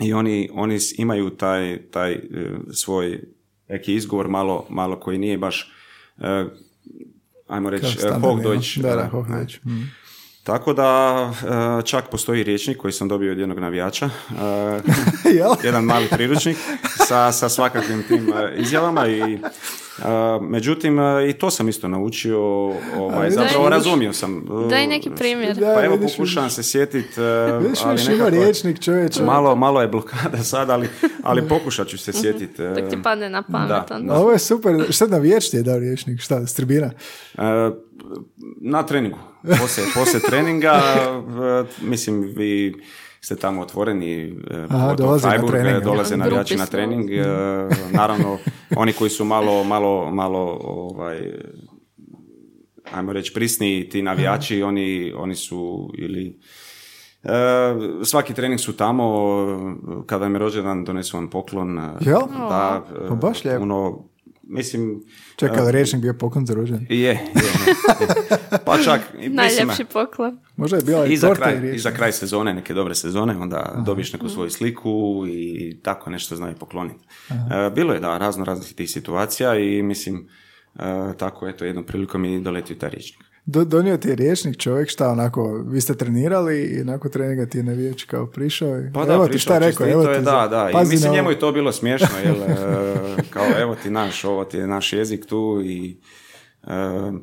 I oni, oni imaju taj, taj e, svoj neki izgovor malo, malo koji nije baš e, ajmo reći, Hochdeutsch. Da, da, Hochdeutsch. Mhm. Tako da e, čak postoji riječnik koji sam dobio od jednog navijača, [LAUGHS] e, Jel? jedan mali priručnik sa, sa svakakvim tim e, izjavama i međutim i to sam isto naučio, ovaj, zapravo razumio sam. Daj neki primjer. Da, Pa evo pokušavam se sjetiti, ali nekako riječnik čovječe. malo, malo je blokada sad, ali, ali pokušat ću se sjetiti. e, Dok ti padne na pamet. da, onda. A Ovo je super, šta navijač ti je dao riječnik, šta, stribina? E, na treningu. Poslije, poslije treninga, e, mislim, vi ste tamo otvoreni, e, pogotovo dolaze na Freiburg, trening, e, da. dolaze navijači na trening. e, [LAUGHS] naravno, oni koji su malo, malo, malo ovaj, ajmo reći, prisni ti navijači, oni, oni su ili e, svaki trening su tamo, kada mi je rođendan donesu vam poklon. e, Jel? Da, e, Pa baš lijepo. Ono, mislim... Čekaj, ali rječnik bio poklon za rođendan. Je, je, je. Pa čak, [LAUGHS] i mislim, Najljepši poklon. Možda je bila i i za, torta i kraj, I rječnik. za kraj sezone, neke dobre sezone, onda dobiš neku svoju sliku i tako nešto znaju pokloniti. E, bilo je da, razno raznih tih situacija i mislim, tako eto, jednom prilikom mi doletio taj riječnik. Do, donio ti je rječnik čovjek, šta onako, vi ste trenirali i nakon treninga ti je navijač kao prišao i Pa da, evo ti šta rekao, evo je, ti da, za- da. I pazi mislim, njemu je to bilo smiješno, jel, e, [LAUGHS] kao evo ti naš, ovo ti je naš jezik tu i e,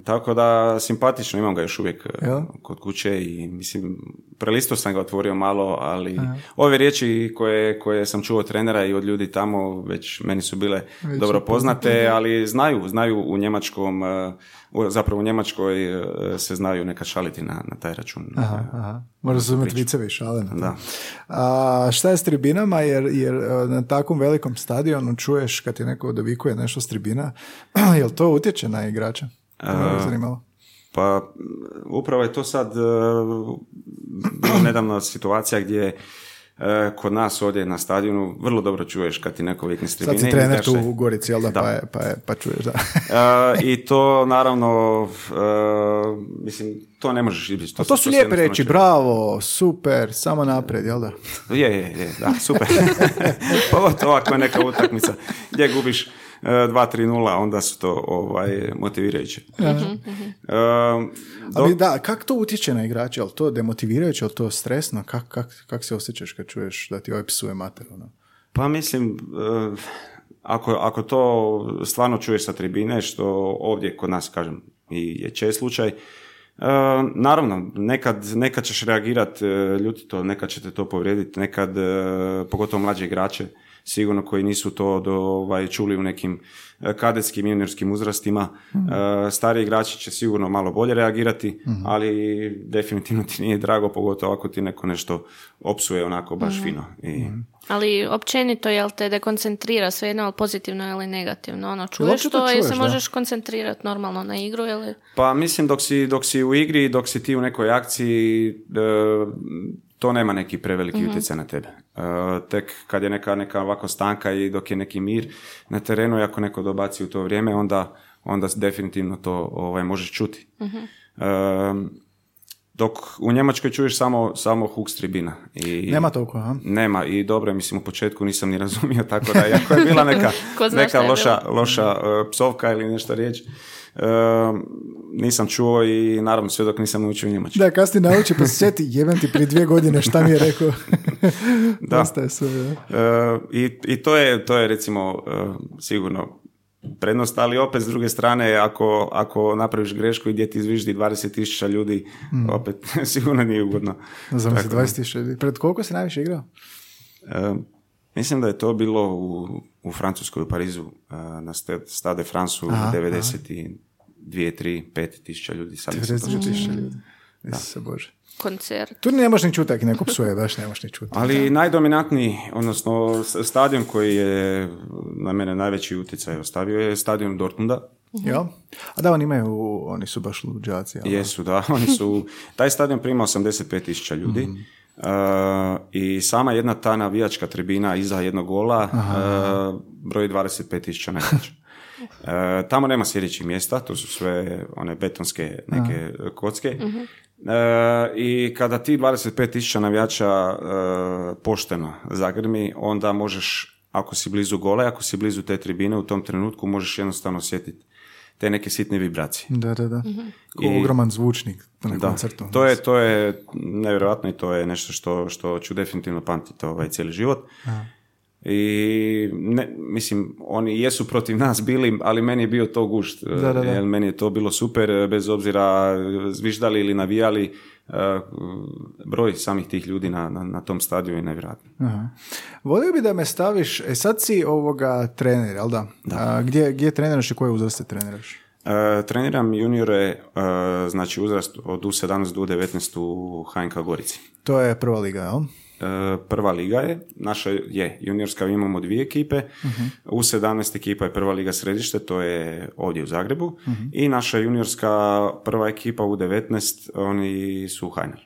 tako da simpatično, imam ga još uvijek e, Jel? kod kuće i mislim, prelisto sam ga otvorio malo, ali ove riječi koje, koje sam čuo od trenera i od ljudi tamo već meni su bile dobro poznate, ali znaju, znaju u njemačkom, e, zapravo u Njemačkoj e, se znaju neka šaliti na, na taj račun. Aha, aha. Možda su imati vicevi i šale na. Da. A šta je s tribinama, jer, jer e, na takvom velikom stadionu čuješ kad ti neko dovikuje nešto s tribina, [CLEARS THROAT] jel to utječe na igrača? To me zanimalo. Pa upravo je to sad e, nedavna situacija gdje e, kod nas ovdje na stadionu vrlo dobro čuješ kad ti neko vikne s tribine. Sad si trener tu u Gorici, jel da, Da. Pa, je, pa, je, pa čuješ da. E, I to naravno, e, mislim, to ne možeš izbjeći. A to se- su lijepe reći, bravo, super, samo naprijed, jel da? Je, je, je, da, super. [LAUGHS] [LAUGHS] Pogotovo ako je neka utakmica gdje gubiš e, 2-3-0, onda su to ovaj, motivirajuće. E, dok- Ali da, kako to utječe na igrače? Jel to demotivirajuće, jel to stresno? Kako kak, kak se osjećaš kad čuješ da ti ovaj psuje mater? Ono? Pa mislim, e, ako, ako to stvarno čuješ sa tribine, što ovdje kod nas, kažem, i je čest slučaj, e, naravno, nekad, nekad ćeš reagirati ljutito, nekad će te to povrijediti, nekad, e, pogotovo mlađe igrače, sigurno koji nisu to do, ovaj, čuli u nekim e, kadetskim juniorskim uzrastima. E, Stari igrači će sigurno malo bolje reagirati, ali definitivno ti nije drago, pogotovo ako ti neko nešto opsuje onako baš fino. I, Ali općenito, jel te dekoncentrira svejedno, ali pozitivno ili negativno? Ono, čuješ uopće to to i se možeš koncentrirati normalno na igru ili... Pa mislim dok si, dok si u igri, dok si ti u nekoj akciji, e, to nema neki preveliki utjecaj na tebe. E, tek kad je neka, neka ovako stanka i dok je neki mir na terenu i ako neko dobaci u to vrijeme, onda, onda definitivno to ovaj, možeš čuti. E, dok u Njemačkoj čuješ samo, samo huk s tribina. I, Nema toliko, a? Nema i dobro mislim u početku nisam ni razumio tako da iako je bila [LAUGHS] neka, neka je loša, loša e, psovka ili nešto riječ, e, nisam čuo i naravno sve dok nisam naučio njemački. Da, kasnije nauči pa se sjeti, [LAUGHS] jebem ti prije dvije godine šta mi je rekao. Da. [LAUGHS] Sve, da. E, i, I to je, to je recimo sigurno prednost, ali opet s druge strane ako, ako napraviš grešku i gdje ti zviždi 20.000 ljudi, opet [LAUGHS] sigurno nije ugodno. Znam se, Tako da. 20 Pred koliko si najviše igrao? E, mislim da je to bilo u, u Francuskoj, u Parizu, e, na Stade France u 92, 3, 5 tisuća ljudi. Sad 90 tisuća ljudi. Isuse Bože. koncert. Tu ne možeš ni čuti, ako neko psuje, baš ne možeš ni čuti. Ali najdominantniji, odnosno stadion koji je na mene najveći utjecaj ostavio je stadion Dortmunda. Jel? A da, oni imaju, oni su baš luđaci. jel? Jesu, da. [LAUGHS] Oni su, taj stadion prima 85 tisuća ljudi. Uh, I sama jedna ta navijačka tribina iza jednog gola uh, broji 25 tisuća Uh, tamo nema sjedećih mjesta, to su sve one betonske neke kocke. Uh, I kada ti 25 tisuća navijača uh, pošteno zagrmi, onda možeš, ako si blizu gola, ako si blizu te tribine, u tom trenutku možeš jednostavno osjetiti te neke sitne vibracije. Da, da, da. Ko I- ogroman zvučnik na Da, koncertu. to je, to je nevjerojatno i to je nešto što, što ću definitivno pamtiti ovaj cijeli život. I ne, mislim, oni jesu protiv nas bili, ali meni je bio to gušt. Da, da, da. Jer meni je to bilo super, bez obzira zviždali ili navijali, eh, broj samih tih ljudi na, na, na tom stadiju je nevjerojatno. Aha. Volio bi da me staviš, e sad si ovoga trener, jel da? A, gdje, gdje treniraš i koje uzraste treniraš? E, treniram juniore, e, znači uzrast od U17 do U19 u HNK Gorici. To je prva liga, jel? Prva liga je, naša je juniorska, imamo dvije ekipe, u 17 ekipa je prva liga središte, to je ovdje u Zagrebu, i naša juniorska prva ekipa u 19, oni su u Hajnal.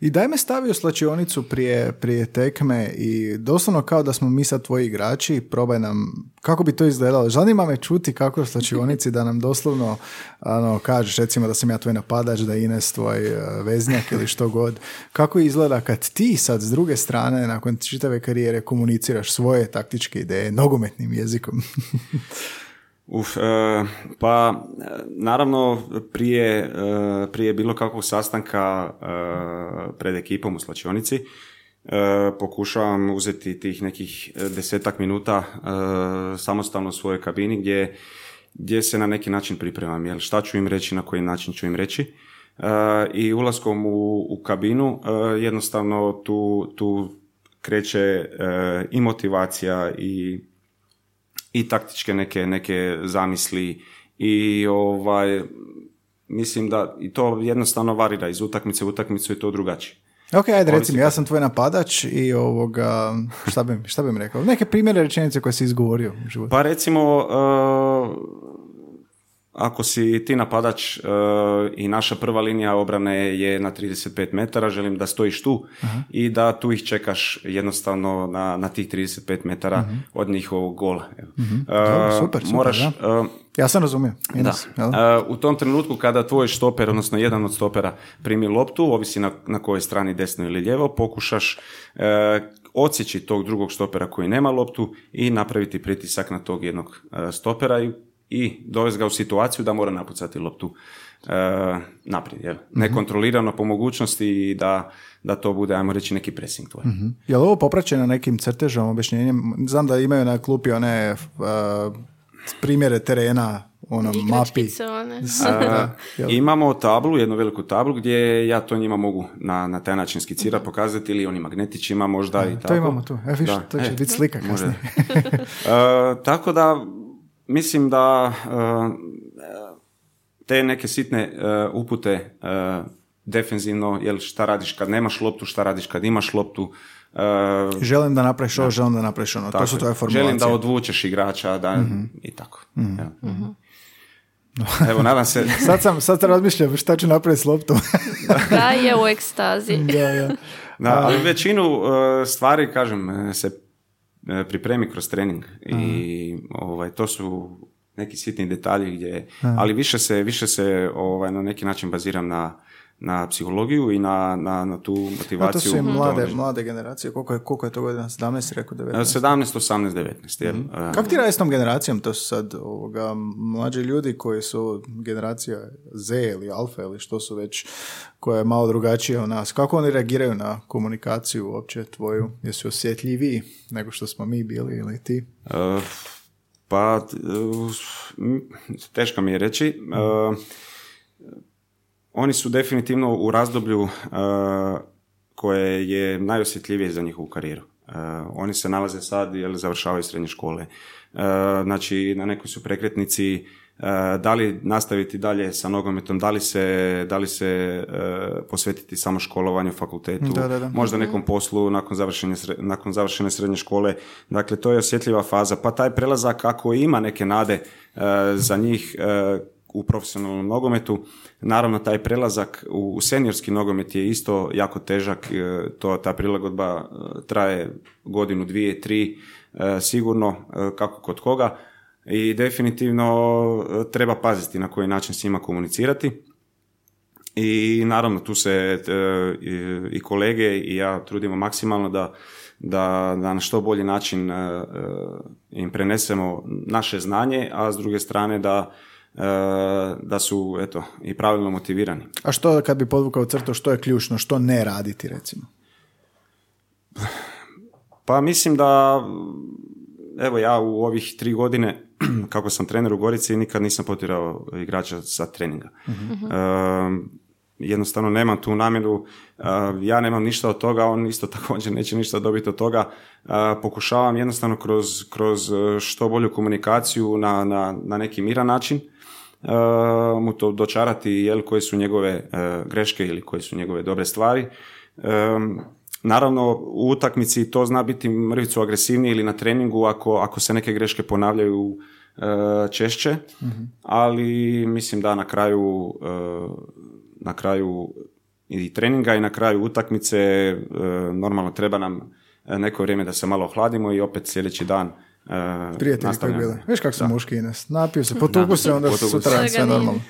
I daj me stavio slačionicu prije, prije tekme i doslovno kao da smo mi sad tvoji igrači, probaj nam, kako bi to izgledalo? Zanima me čuti kako je u slačionici da nam doslovno ano, kažeš recimo da sam ja tvoj napadač, da je Ines tvoj uh, veznjak ili što god. Kako izgleda kad ti sad s druge strane nakon čitave karijere komuniciraš svoje taktičke ideje nogometnim jezikom? [LAUGHS] Uf, e, pa e, naravno prije, e, prije bilo kakvog sastanka pred ekipom u slačionici pokušavam uzeti tih nekih desetak minuta samostalno u svojoj kabini gdje, gdje se na neki način pripremam. Jel, šta ću im reći, na koji način ću im reći. I ulaskom u, u kabinu jednostavno tu, tu kreće i motivacija i i taktičke neke, neke zamisli i ovaj, mislim da i to jednostavno varira iz utakmice u utakmicu i to drugačije. Ok, ajde recimo, ja sam tvoj napadač i ovoga, šta bi, šta bi mi rekao? Neke primjere rečenice koje si izgovorio u životu. Pa recimo, uh, ako si ti napadač uh, i naša prva linija obrane je na 35 metara, želim da stojiš tu i da tu ih čekaš jednostavno na, na tih 35 metara uh od njihovog gola. Uh, super, super, moraš, ja sam razumio. Da. u tom trenutku kada tvoj štoper, odnosno jedan od stopera primi loptu, ovisi na, na kojoj strani desno ili lijevo, pokušaš odsjeći tog drugog stopera koji nema loptu i napraviti pritisak na tog jednog stopera i i dovesti ga u situaciju da mora napucati loptu e, naprijed. Jel? Mhm. Nekontrolirano po mogućnosti i da, da to bude, ajmo reći, neki pressing tvoj. mm Je li ovo popraćeno nekim crtežom, objašnjenjem? Znam da imaju na klupi one e, primjere terena onom mapi. imamo tablu, jednu veliku tablu gdje ja to njima mogu na, na taj način skicirati, pokazati ili oni magnetićima možda i tako. To imamo tu, e, viš, to će e, biti slika kasnije. [LAUGHS] tako da mislim da uh, te neke sitne uh, upute uh, defenzivno, jel šta radiš kad nemaš loptu, šta radiš kad imaš loptu. želim da napraviš ovo, želim da napraviš ono. to su tvoje formulacije. Želim da odvučeš igrača da, mhm. i tako. mm Evo, nadam se. [LAUGHS] sad sam, sad razmišljam šta ću napraviti s loptom. [LAUGHS] da, je u ekstazi. da, da. ali većinu stvari, kažem, se E, pripremi kroz trening. I ovaj, to su neki sitni detalji gdje, ali više se, više se ovaj, na neki način baziram na, na psihologiju i na, na, na tu motivaciju. A to su i mlade, mlade generacije, koliko je, koliko je to godina? 17, rekao 19? 17, 18, 19. Jel? Mm. Kako ti radi s tom generacijom? To su sad ovoga, mlađi ljudi koji su generacija Z ili Alfa ili što su već, koja je malo drugačija od nas. Kako oni reagiraju na komunikaciju uopće tvoju? Jesu osjetljiviji nego što smo mi bili ili ti? Uh, pa, uh, teško mi je reći. Uh, oni su definitivno u razdoblju uh, koje je najosjetljivije za njihovu karijeru. Uh, oni se nalaze sad jer završavaju srednje škole. Uh, znači na nekoj su prekretnici da li nastaviti dalje sa nogometom, da li se, da li se posvetiti samo školovanju, fakultetu, da, da, da. možda nekom poslu nakon, završenja, nakon završene srednje škole. Dakle, to je osjetljiva faza. Pa taj prelazak, ako ima neke nade za njih, u profesionalnom nogometu. Naravno, taj prelazak u seniorski nogomet je isto jako težak. E, to, ta prilagodba e, traje godinu, dvije, tri, e, sigurno, kako kod koga. I definitivno treba paziti na koji način s njima komunicirati. I naravno, tu se i kolege i ja trudimo maksimalno da da, da na što bolji način im prenesemo naše znanje, a s druge strane da da su eto, i pravilno motivirani. A što kad bi podvukao crto, što je ključno, što ne raditi recimo? Pa mislim da evo ja u ovih tri godine [CLEARS THROAT] kako sam trener u Gorici nikad nisam potirao igrača sa treninga. uh jednostavno nemam tu namjeru, ja nemam ništa od toga, on isto [LAUGHS] također neće ništa dobiti od toga. Pokušavam jednostavno kroz, kroz što bolju komunikaciju na, na, na neki miran način mu to dočarati jel, koje su njegove e, greške ili koje su njegove dobre stvari. naravno u utakmici to zna biti mrvicu agresivniji ili na treningu ako, ako se neke greške ponavljaju e, češće, ali mislim da na kraju e, na kraju i treninga i na kraju utakmice e, normalno treba nam neko vrijeme da se malo ohladimo i opet sljedeći dan e, Prijatelji koji bili. Viš kako su muški Ines. Napiju se, potuku se, onda Potuku se. sutra sve normalno.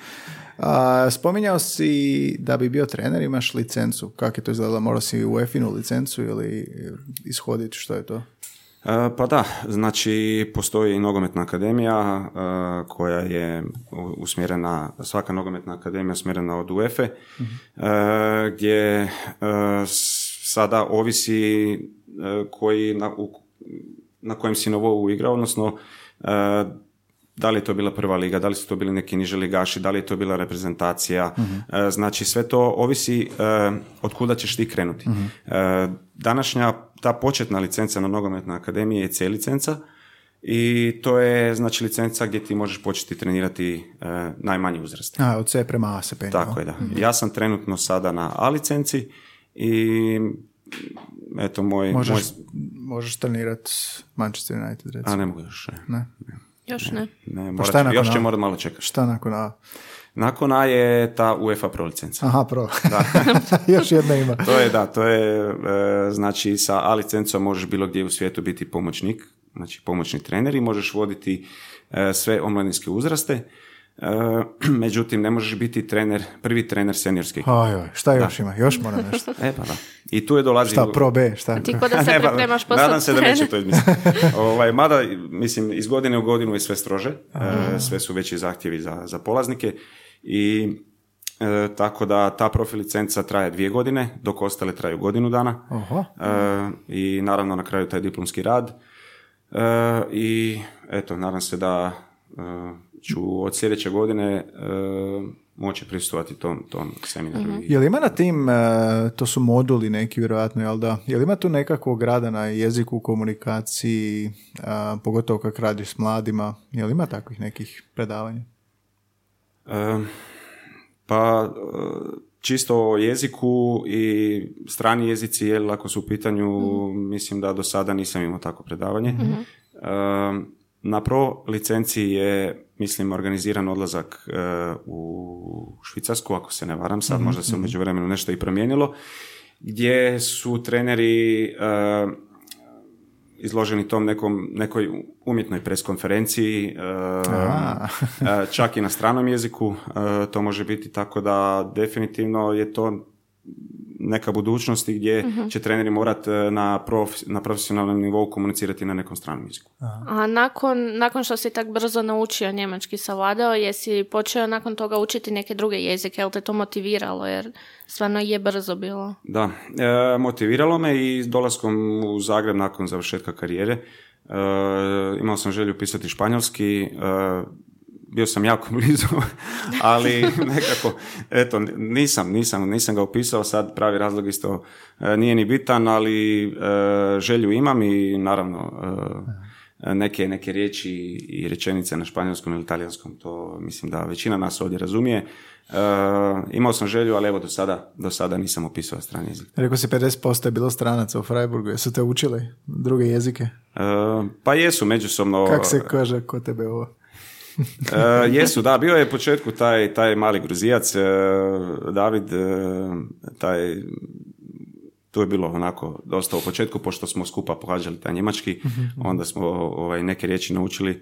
A, spominjao si da bi bio trener, imaš licencu. Kako je to izgledalo? Morao si u EFIN-u licencu ili ishoditi što je to? E, Pa da, znači postoji nogometna akademija e, koja je usmjerena, svaka nogometna akademija je usmjerena od UEFA, e, gdje e, s- sada ovisi koji na, u, na kojem si nivou igrao, odnosno e, da li je to bila prva liga, da li su to bili neki niži ligaši, da li je to bila reprezentacija. E, Znači sve to ovisi e, od kuda ćeš ti krenuti. E, Današnja ta početna licenca na nogometnoj akademiji je C licenca i to je znači licenca gdje ti možeš početi trenirati e, najmanji uzrast. A, od C prema A se penje. Tako je, da. Ja sam trenutno sada na A licenci i eto moj... Možeš, moj možeš trenirati Manchester United, recimo. a ne mogu još. Ne, Ne? Još ne. ne Pa šta je ću- nakon još će A? morat malo čekati. Šta nakon A? Nakon A je ta UEFA Pro licenca. Aha, pro. [LAUGHS] Još jedna ima. To je, da, to je, e, znači sa A licencom možeš bilo gdje u svijetu biti pomoćnik, znači pomoćni trener i možeš voditi e, sve omladinske uzraste, E, [CLEARS THROAT] međutim ne možeš biti trener, prvi trener seniorske ekipe. Oj, šta još ima? Još mora nešto. [LAUGHS] E pa da. I tu je dolazi... Šta, pro B, šta? Ti ko da [LAUGHS] se pa, pripremaš postati Nadam se da neće to izmisliti. [LAUGHS] ovaj, mada, mislim, iz godine u godinu je sve strože, e, sve su veći zahtjevi za, za polaznike i e, tako da ta profil licenca traje dvije godine, dok ostale traju godinu dana. Oho. E, I naravno na kraju taj diplomski rad. E, I eto, nadam se da ću od sljedeće godine e, moći prisustvovati tom, tom seminaru. i- Je li ima na tim, e, to su moduli neki vjerojatno, jel da? Je li ima tu nekakvog rada na jeziku, komunikaciji, a, pogotovo kad radiš s mladima? Je li ima takvih nekih predavanja? E, Pa, e, čisto o jeziku i strani jezici, jel, ako su u pitanju, mislim da do sada nisam imao tako predavanje. E, Na pro licenci je, mislim, organiziran odlazak e, u Švicarsku, ako se ne varam sad, možda se u međuvremenu nešto i promijenilo, gdje su treneri e, izloženi tom nekom, nekoj umjetnoj preskonferenciji, e, čak i na stranom jeziku to može biti, tako da definitivno je to neka budućnost gdje će treneri morati na, prof- na profesionalnom nivou komunicirati na nekom stranom jeziku. A nakon, nakon što si tak brzo naučio njemački savladao, jesi počeo nakon toga učiti neke druge jezike, jel te to motiviralo, jer stvarno je brzo bilo. Da, e, motiviralo me i dolaskom u Zagreb nakon završetka karijere. E, imao sam želju pisati španjolski, e, bio sam jako [LAUGHS] blizu, ali nekako, eto, nisam, nisam, nisam ga upisao, sad pravi razlog isto e, nije ni bitan, ali e, želju imam i naravno e, neke, neke riječi i rečenice na španjolskom ili talijanskom, to mislim da većina nas ovdje razumije. E, imao sam želju, ali evo do sada, do sada nisam upisao strani jezik. Rekao si 50% je bilo stranaca u Freiburgu, jesu te učili druge jezike? E, pa jesu međusobno... Kako se kaže kod tebe ovo? [LAUGHS] E, jesu, da, bio je u početku taj, taj mali gruzijac, e, David, e, taj, tu je bilo onako dosta u početku, pošto smo skupa pohađali taj njemački, onda smo ovaj, neke riječi naučili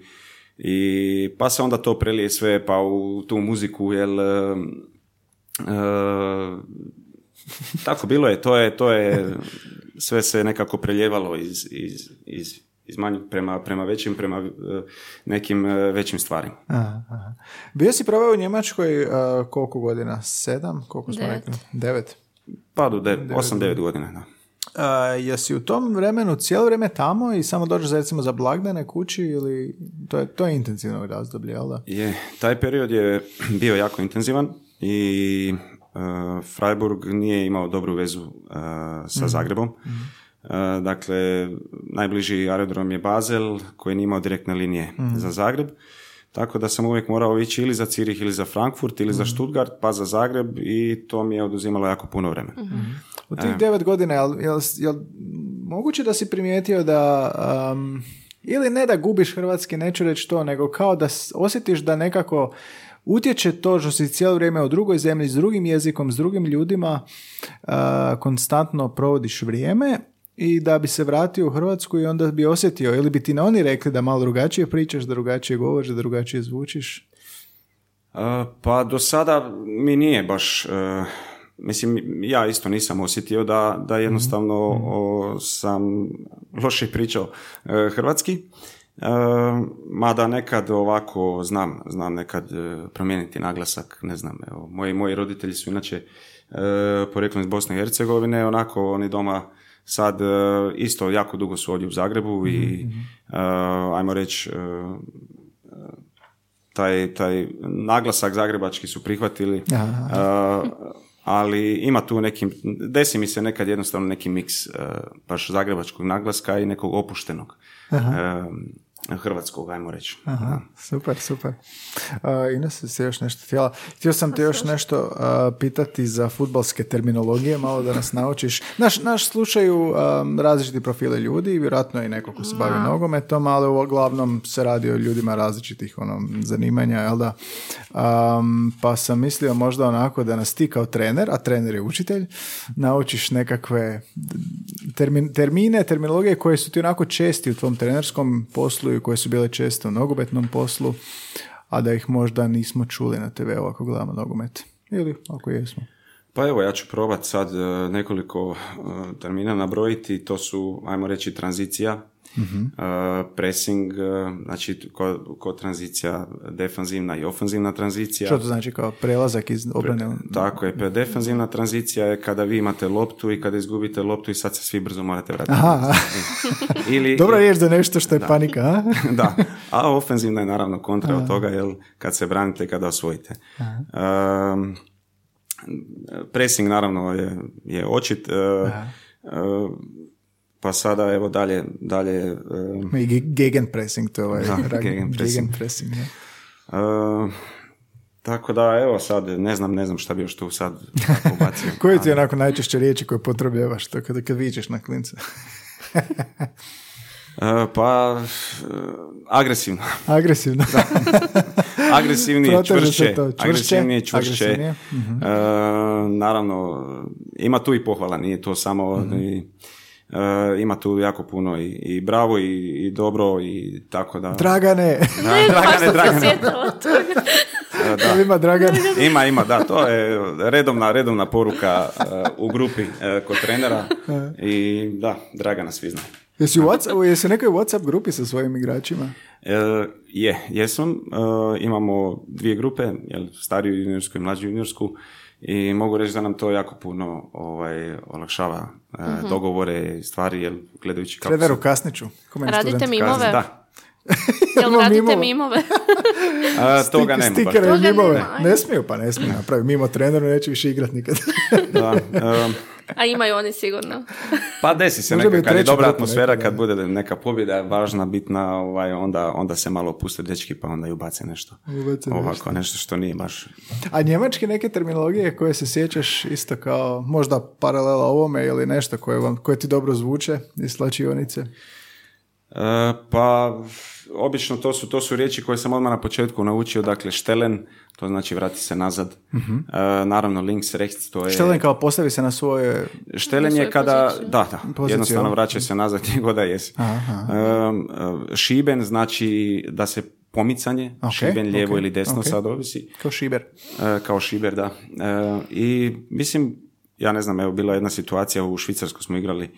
i pa se onda to prelije sve pa u tu muziku, jel, e, e, tako bilo je, to je, to je, sve se nekako preljevalo iz, iz, iz, iz manjih prema, prema većim, prema e, nekim e, većim stvarima. Aha, aha. Bio si proveo u Njemačkoj a, koliko godina? Sedam? Koliko smo Devet. rekli? Devet. Pa do 8-9 godina, da. A, jesi u tom vremenu cijelo vrijeme tamo i samo dođeš za, recimo za blagdane kući ili to je, to je intenzivno razdoblje, jel da? Je, taj period je [CLEARS THROAT] bio jako intenzivan i e, Freiburg nije imao dobru vezu e, sa Zagrebom. E, dakle, najbliži aerodrom je Basel koji nije imao direktne linije za Zagreb. Tako da sam uvijek morao ići ili za Cirih ili za Frankfurt ili za Stuttgart pa za Zagreb i to mi je oduzimalo jako puno vremena. U tih devet godina, jel, jel, jel moguće da si primijetio da, um, ili ne da gubiš hrvatski, neću reći to, nego kao da osjetiš da nekako utječe to što si cijelo vrijeme u drugoj zemlji, s drugim jezikom, s drugim ljudima, uh, konstantno provodiš vrijeme i da bi se vratio u Hrvatsku i onda bi osjetio, ili bi ti na oni rekli da malo drugačije pričaš, da drugačije govoriš, da drugačije zvučiš. Uh, pa do sada mi nije baš, uh, mislim, ja isto nisam osjetio da, da jednostavno o, sam loše pričao uh, hrvatski. Uh, mada nekad ovako znam, znam nekad promijeniti naglasak, ne znam, evo, moji, moji roditelji su inače uh, poreklom iz Bosne i Hercegovine, onako oni doma sad uh, isto jako dugo su ovdje u Zagrebu i uh, ajmo reći uh, taj, taj naglasak zagrebački su prihvatili, Aha. uh, ali ima tu neki, desi mi se nekad jednostavno neki miks uh, baš zagrebačkog naglaska i nekog opuštenog. Um, hrvatskog, ajmo reći. Aha, super, super. Uh, Ines, si još nešto htjela? Htio sam te još nešto uh, pitati za futbalske terminologije, malo da nas naučiš. Naš, naš slušaju um, različiti profile ljudi, vjerojatno i neko ko se bavi nogometom, ali uglavnom se radi o ljudima različitih ono, zanimanja, jel da? Um, pa sam mislio možda onako da nas ti kao trener, a trener je učitelj, naučiš nekakve termin, termine, terminologije koje su ti onako česti u tvom trenerskom poslu i koje su bile česte u nogometnom poslu, a da ih možda nismo čuli na TV-u ako gledamo nogomet. Ili ako jesmo. Pa evo, ja ću probati sad e, nekoliko e, termina nabrojiti. To su, ajmo reći, tranzicija, e, pressing, e, znači ko, ko tranzicija defanzivna i ofanzivna tranzicija. Što to znači kao prelazak iz obrane? u- Tako je, pa defanzivna tranzicija je kada vi imate loptu i kada izgubite loptu i sad se svi brzo morate vratiti. Aha, [LAUGHS] Ili, dobra riječ za nešto što je panika, a? [LAUGHS] da, a ofenzivna je naravno kontra od toga, jel, kad se branite, kada osvojite. Um, pressing naravno je, je očit, uh, uh, pa sada evo dalje, dalje uh, I ge- gegenpressing, to je ovaj Da, gegenpressing. gegenpressing, da. uh, tako da evo sad, ne znam, ne znam šta bi još tu sad [LAUGHS] tako ubacio. Koje ti je onako najčešće riječi koje potrebljevaš to kada kad vičeš na klinca? Uh, pa, uh, agresivno. Agresivno. Agresivnije, čvršće. čvršće, Agresivnije, čvršće. agresivnije. E, naravno, ima tu i pohvala, nije to samo... Mhm. i, e, ima tu jako puno i, i bravo i, i dobro i tako da... Dragane, Da, [LAUGHS] Ne, Dragane, Dragane. toga. E, da. Ima Dragane. Ima, ima, da, to je redovna, redovna poruka e, u grupi e, kod trenera i da, Dragana svi znaju. Jesi u WhatsApp, jesi u nekoj WhatsApp grupi sa svojim igračima? E, je, jesam. E, imamo dvije grupe, jel, stariju juniorsku i mlađu juniorsku i mogu reći da nam to jako puno ovaj, olakšava e, dogovore i stvari, jel, gledajući kako Treneru se Kasniću. Radite mimove? kazni. Da, [LAUGHS] Jel radite mimove. mimove? [LAUGHS] A, toga nema. Stikere i Toga mimove. Ne smiju, pa ne smiju napraviti. Mimo treneru neće više igrat nikad. Da, [LAUGHS] e, A imaju oni sigurno. pa desi se Može neka, biti kad je dobra atmosfera, kad bude neka pobjeda važna, bitna, ovaj, onda, onda se malo opuste dečki pa onda i ubace nešto. Ubace Ovako, nešto što nije baš A njemačke neke terminologije koje se sjećaš isto kao možda paralela ovome ili nešto koje, vam, koje ti dobro zvuče iz slačionice? E, pa, obično to su, to su riječi koje sam odmah na početku naučio, dakle štelen, to znači vrati se nazad. E, naravno, links, rechts, to je... Štelen kao postavi se na svoje... Štelen je kada, poziciju. da, da, Poziciju, jednostavno vraća se nazad [LAUGHS] gdje god da jesi. Aha. Uh, šiben znači da se pomicanje, Ok, šiben lijevo ok, ili desno, ok. sad ovisi. Kao šiber. E, kao šiber, da. I mislim, ja ne znam, evo bila je jedna situacija u Švicarsku smo igrali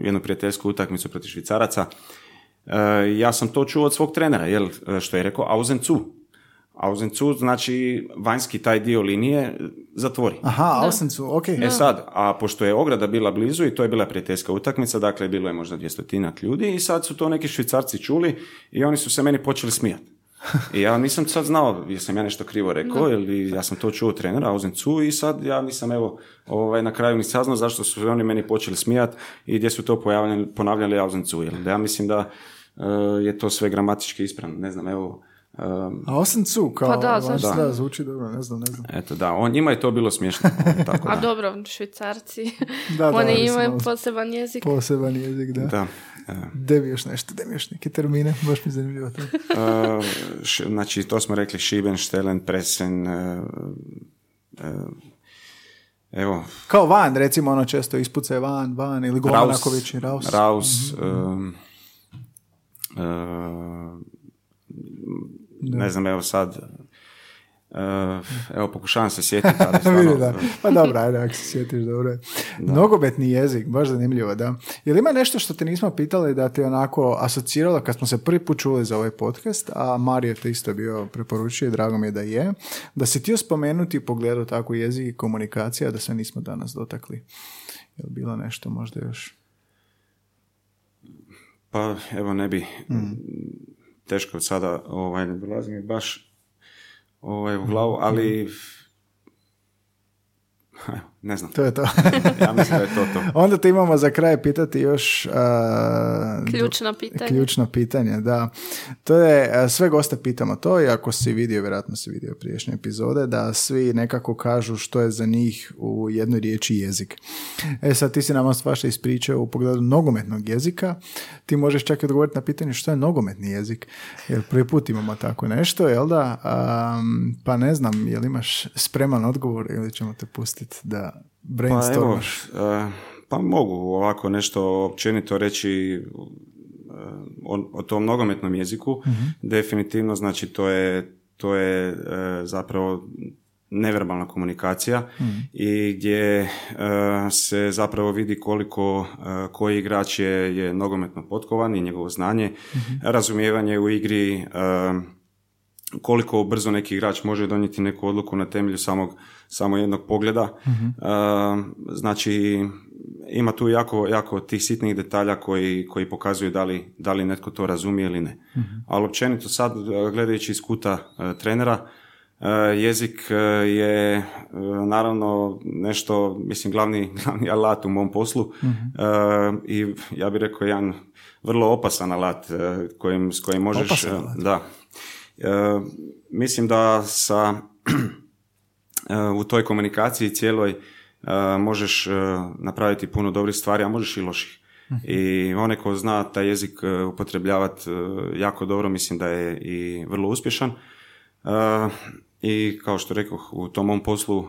jednu prijateljsku utakmicu protiv Švicaraca. Ja sam to čuo od svog trenera, jel, što je rekao auzen zu. Auzen zu znači vanjski taj dio linije zatvori. Aha, Ausencu, ok. E sad, a pošto je ograda bila blizu i to je bila prijateljska utakmica, dakle bilo je možda dvjestotinat ljudi i sad su to neki švicarci čuli i oni su se meni počeli smijati. I ja nisam sad znao, jesam ja nešto krivo rekao ili ja sam to čuo od trenera Auzencu i sad ja nisam evo ovaj, na kraju ni saznao zašto su oni meni počeli smijati i gdje su to pojavljali, ponavljali Auzencu. Jer ja mislim da e, je to sve gramatički ispravno. Ne znam, evo, Um, A osam cu, kao, Pa da, da, zašto? da, zvuči dobro, ne znam, ne znam. eto, da, on, njima je to bilo smiješno. [LAUGHS] Tako A da. dobro, švicarci. Da, da, Oni imaju poseban jezik. Poseban jezik, da. Da. e, De mi još nešto, de mi još neke termine, [LAUGHS] baš mi je zanimljivo to. Uh, š- znači, to smo rekli Šiben, Štelen, Presen, uh, uh, evo, Kao van, recimo ono često ispucaj van, van, ili Govanaković i Raus. Raus, um, uh, ne znam, evo sad, uh, evo pokušavam se sjetiti, ali [LAUGHS] stvarno, da. Pa dobro, ajde, ako se sjetiš, dobro je. Nogometni jezik, baš zanimljivo, da. Jel ima nešto što te nismo pitali da ti je onako asociralo kad smo se prvi put čuli za ovaj podcast, a Mario te isto bio preporučio i drago mi je da je, da si htio spomenuti pogledu tako jezik i komunikacija, da se nismo danas dotakli. Jel bilo nešto možda još? Pa evo ne bi Mm. Teško sada ovaj, ne dolazi mi baš ovaj, u glavu, ali ne znam. To je to. [LAUGHS] Ja mislim da je to to. [LAUGHS] Onda te imamo za kraj pitati još a, Ključno pitanje. Ključno pitanje, da. To je, sve goste pitamo to i ako si vidio, vjerojatno si vidio priješnje epizode, da svi nekako kažu što je za njih u jednoj riječi jezik. E sad ti si nama svašta ispričao u pogledu nogometnog jezika. Ti možeš čak i odgovoriti na pitanje što je nogometni jezik. Jer prvi put imamo tako nešto, jel da? Am, pa ne znam, jel imaš spreman odgovor ili ćemo te pustiti da Pa evo, brainstormaš? e, pa mogu ovako nešto općenito reći e, o, o tom nogometnom jeziku. Definitivno, znači to je, to je e, zapravo neverbalna komunikacija i gdje se zapravo vidi koliko koji igrač je, je nogometno potkovan i njegovo znanje, razumijevanje u igri, koliko brzo neki igrač može donijeti neku odluku na temelju samog, samo jednog pogleda. E, znači, ima tu jako, jako tih sitnih detalja koji, koji pokazuju da li, da li netko to razumije ili ne. Ali općenito sad, e, gledajući iz kuta e, trenera, e, jezik je naravno nešto, mislim, glavni, [LAUGHS] glavni alat u mom poslu E, i ja bih rekao jedan vrlo opasan alat kojim, s kojim možeš... Opasan alat. Da. Mislim da sa [CLEARS THROAT] u toj komunikaciji cijeloj e, možeš e, napraviti puno dobrih stvari, a možeš i loših. I onaj ko zna taj jezik e, upotrebljavati jako dobro, mislim da je i vrlo uspješan. I kao što rekoh, u tom mom poslu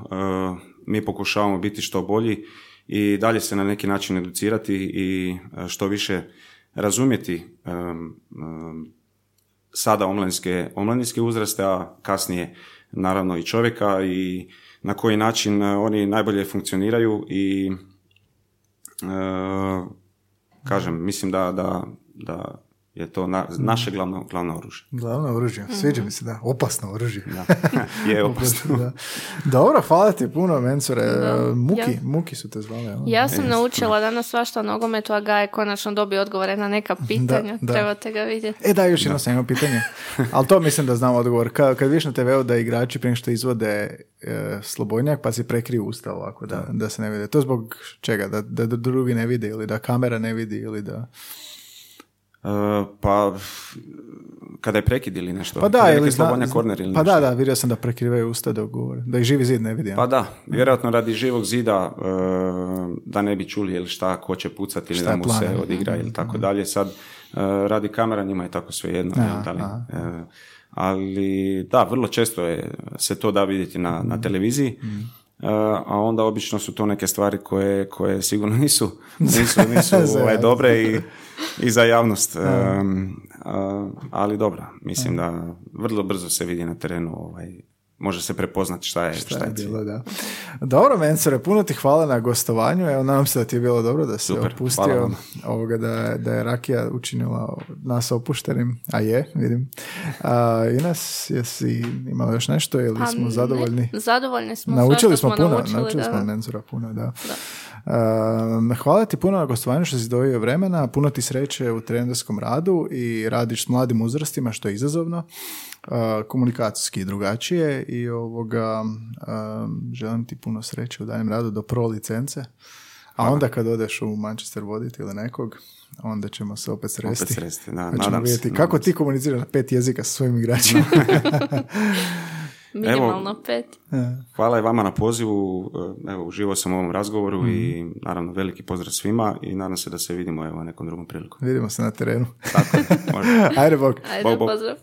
mi pokušavamo biti što bolji i dalje se na neki način educirati i što više razumjeti sada omladinske, omladinske uzraste, a kasnije naravno i čovjeka i na koji način e, oni najbolje funkcioniraju i e, kažem, mislim da, da, da je to na, naše glavno, glavno oružje. Glavno oružje, sviđa mi se, da, opasno oružje. [LAUGHS] Je [LAUGHS] opasno. Da. Dobro, hvala ti puno, Mencore. Muki, Ja- muki su te zvali. jel? Ja sam naučila danas svašta o nogometu, a Ga je konačno dobio odgovore na neka pitanja. da. Trebate ga vidjeti. E da, još jedno sam imao pitanje. Ali to mislim da znam odgovor. Kad, kad vidiš na TV-u da igrači prije što izvode e, slobodnjak, pa si prekriju usta ovako da, da se ne vide. To zbog čega? Da, da, da drugi ne vide ili da kamera ne vidi ili da... E, pa kada je prekid ili nešto. Pa da, ili zna- slobodnjak korner ili Pa nešto. da, da, vidio sam da prekrivaju usta dok govore. Da ih živi zid ne vidi. jel? Pa da, vjerojatno radi živog zida e, da ne bi čuli ili šta, ko će pucati ili Šta da mu plan, se odigra ili tako dalje. Sad e, radi kamera, njima je tako sve jedno. Aha, da li, ali da, vrlo često je, se to da vidjeti na, na televiziji. E, a onda obično su to neke stvari koje, koje sigurno nisu, [LAUGHS] nisu, nisu ovaj, dobre i, i za javnost. E, a, ali dobro, mislim da vrlo brzo se vidi na terenu ovaj, može se prepoznati šta je, šta, Šta je bilo, da. Dobro, Mencore, puno ti hvala na gostovanju. Evo, nadam se da ti je bilo dobro da se Super, opustio ovoga da, je- da je Rakija učinila nas opuštenim, a je, vidim. A, Ines, jesi imala još nešto ili Pa smo ne, zadovoljni? Zadovoljni smo. Naučili svašta smo puno, naučili, naučili da. smo od Menzura puno, da. Um, hvala ti puno na gostovanju što si dovio vremena, puno ti sreće u trenerskom radu i radiš s mladim uzrastima što je izazovno, uh, komunikacijski drugačije i ovoga um, želim ti puno sreće u daljem radu do pro licence. A onda kad odeš u Manchester voditi ili nekog, onda ćemo se opet sresti. Opet sresti, da, Pa ćemo nadam se, nadam kako se. ti komuniciraš na pet jezika sa svojim igračima. [LAUGHS] [LAUGHS] Minimalno pet. Hvala i vama na pozivu, e, evo, uživao sam u ovom razgovoru i Mhm. naravno veliki pozdrav svima i nadam se da se vidimo evo nekom drugom prilikom. Vidimo se na terenu. Tako može. [LAUGHS] Ajde, bok. Ajde, Bog, bog. pozdrav.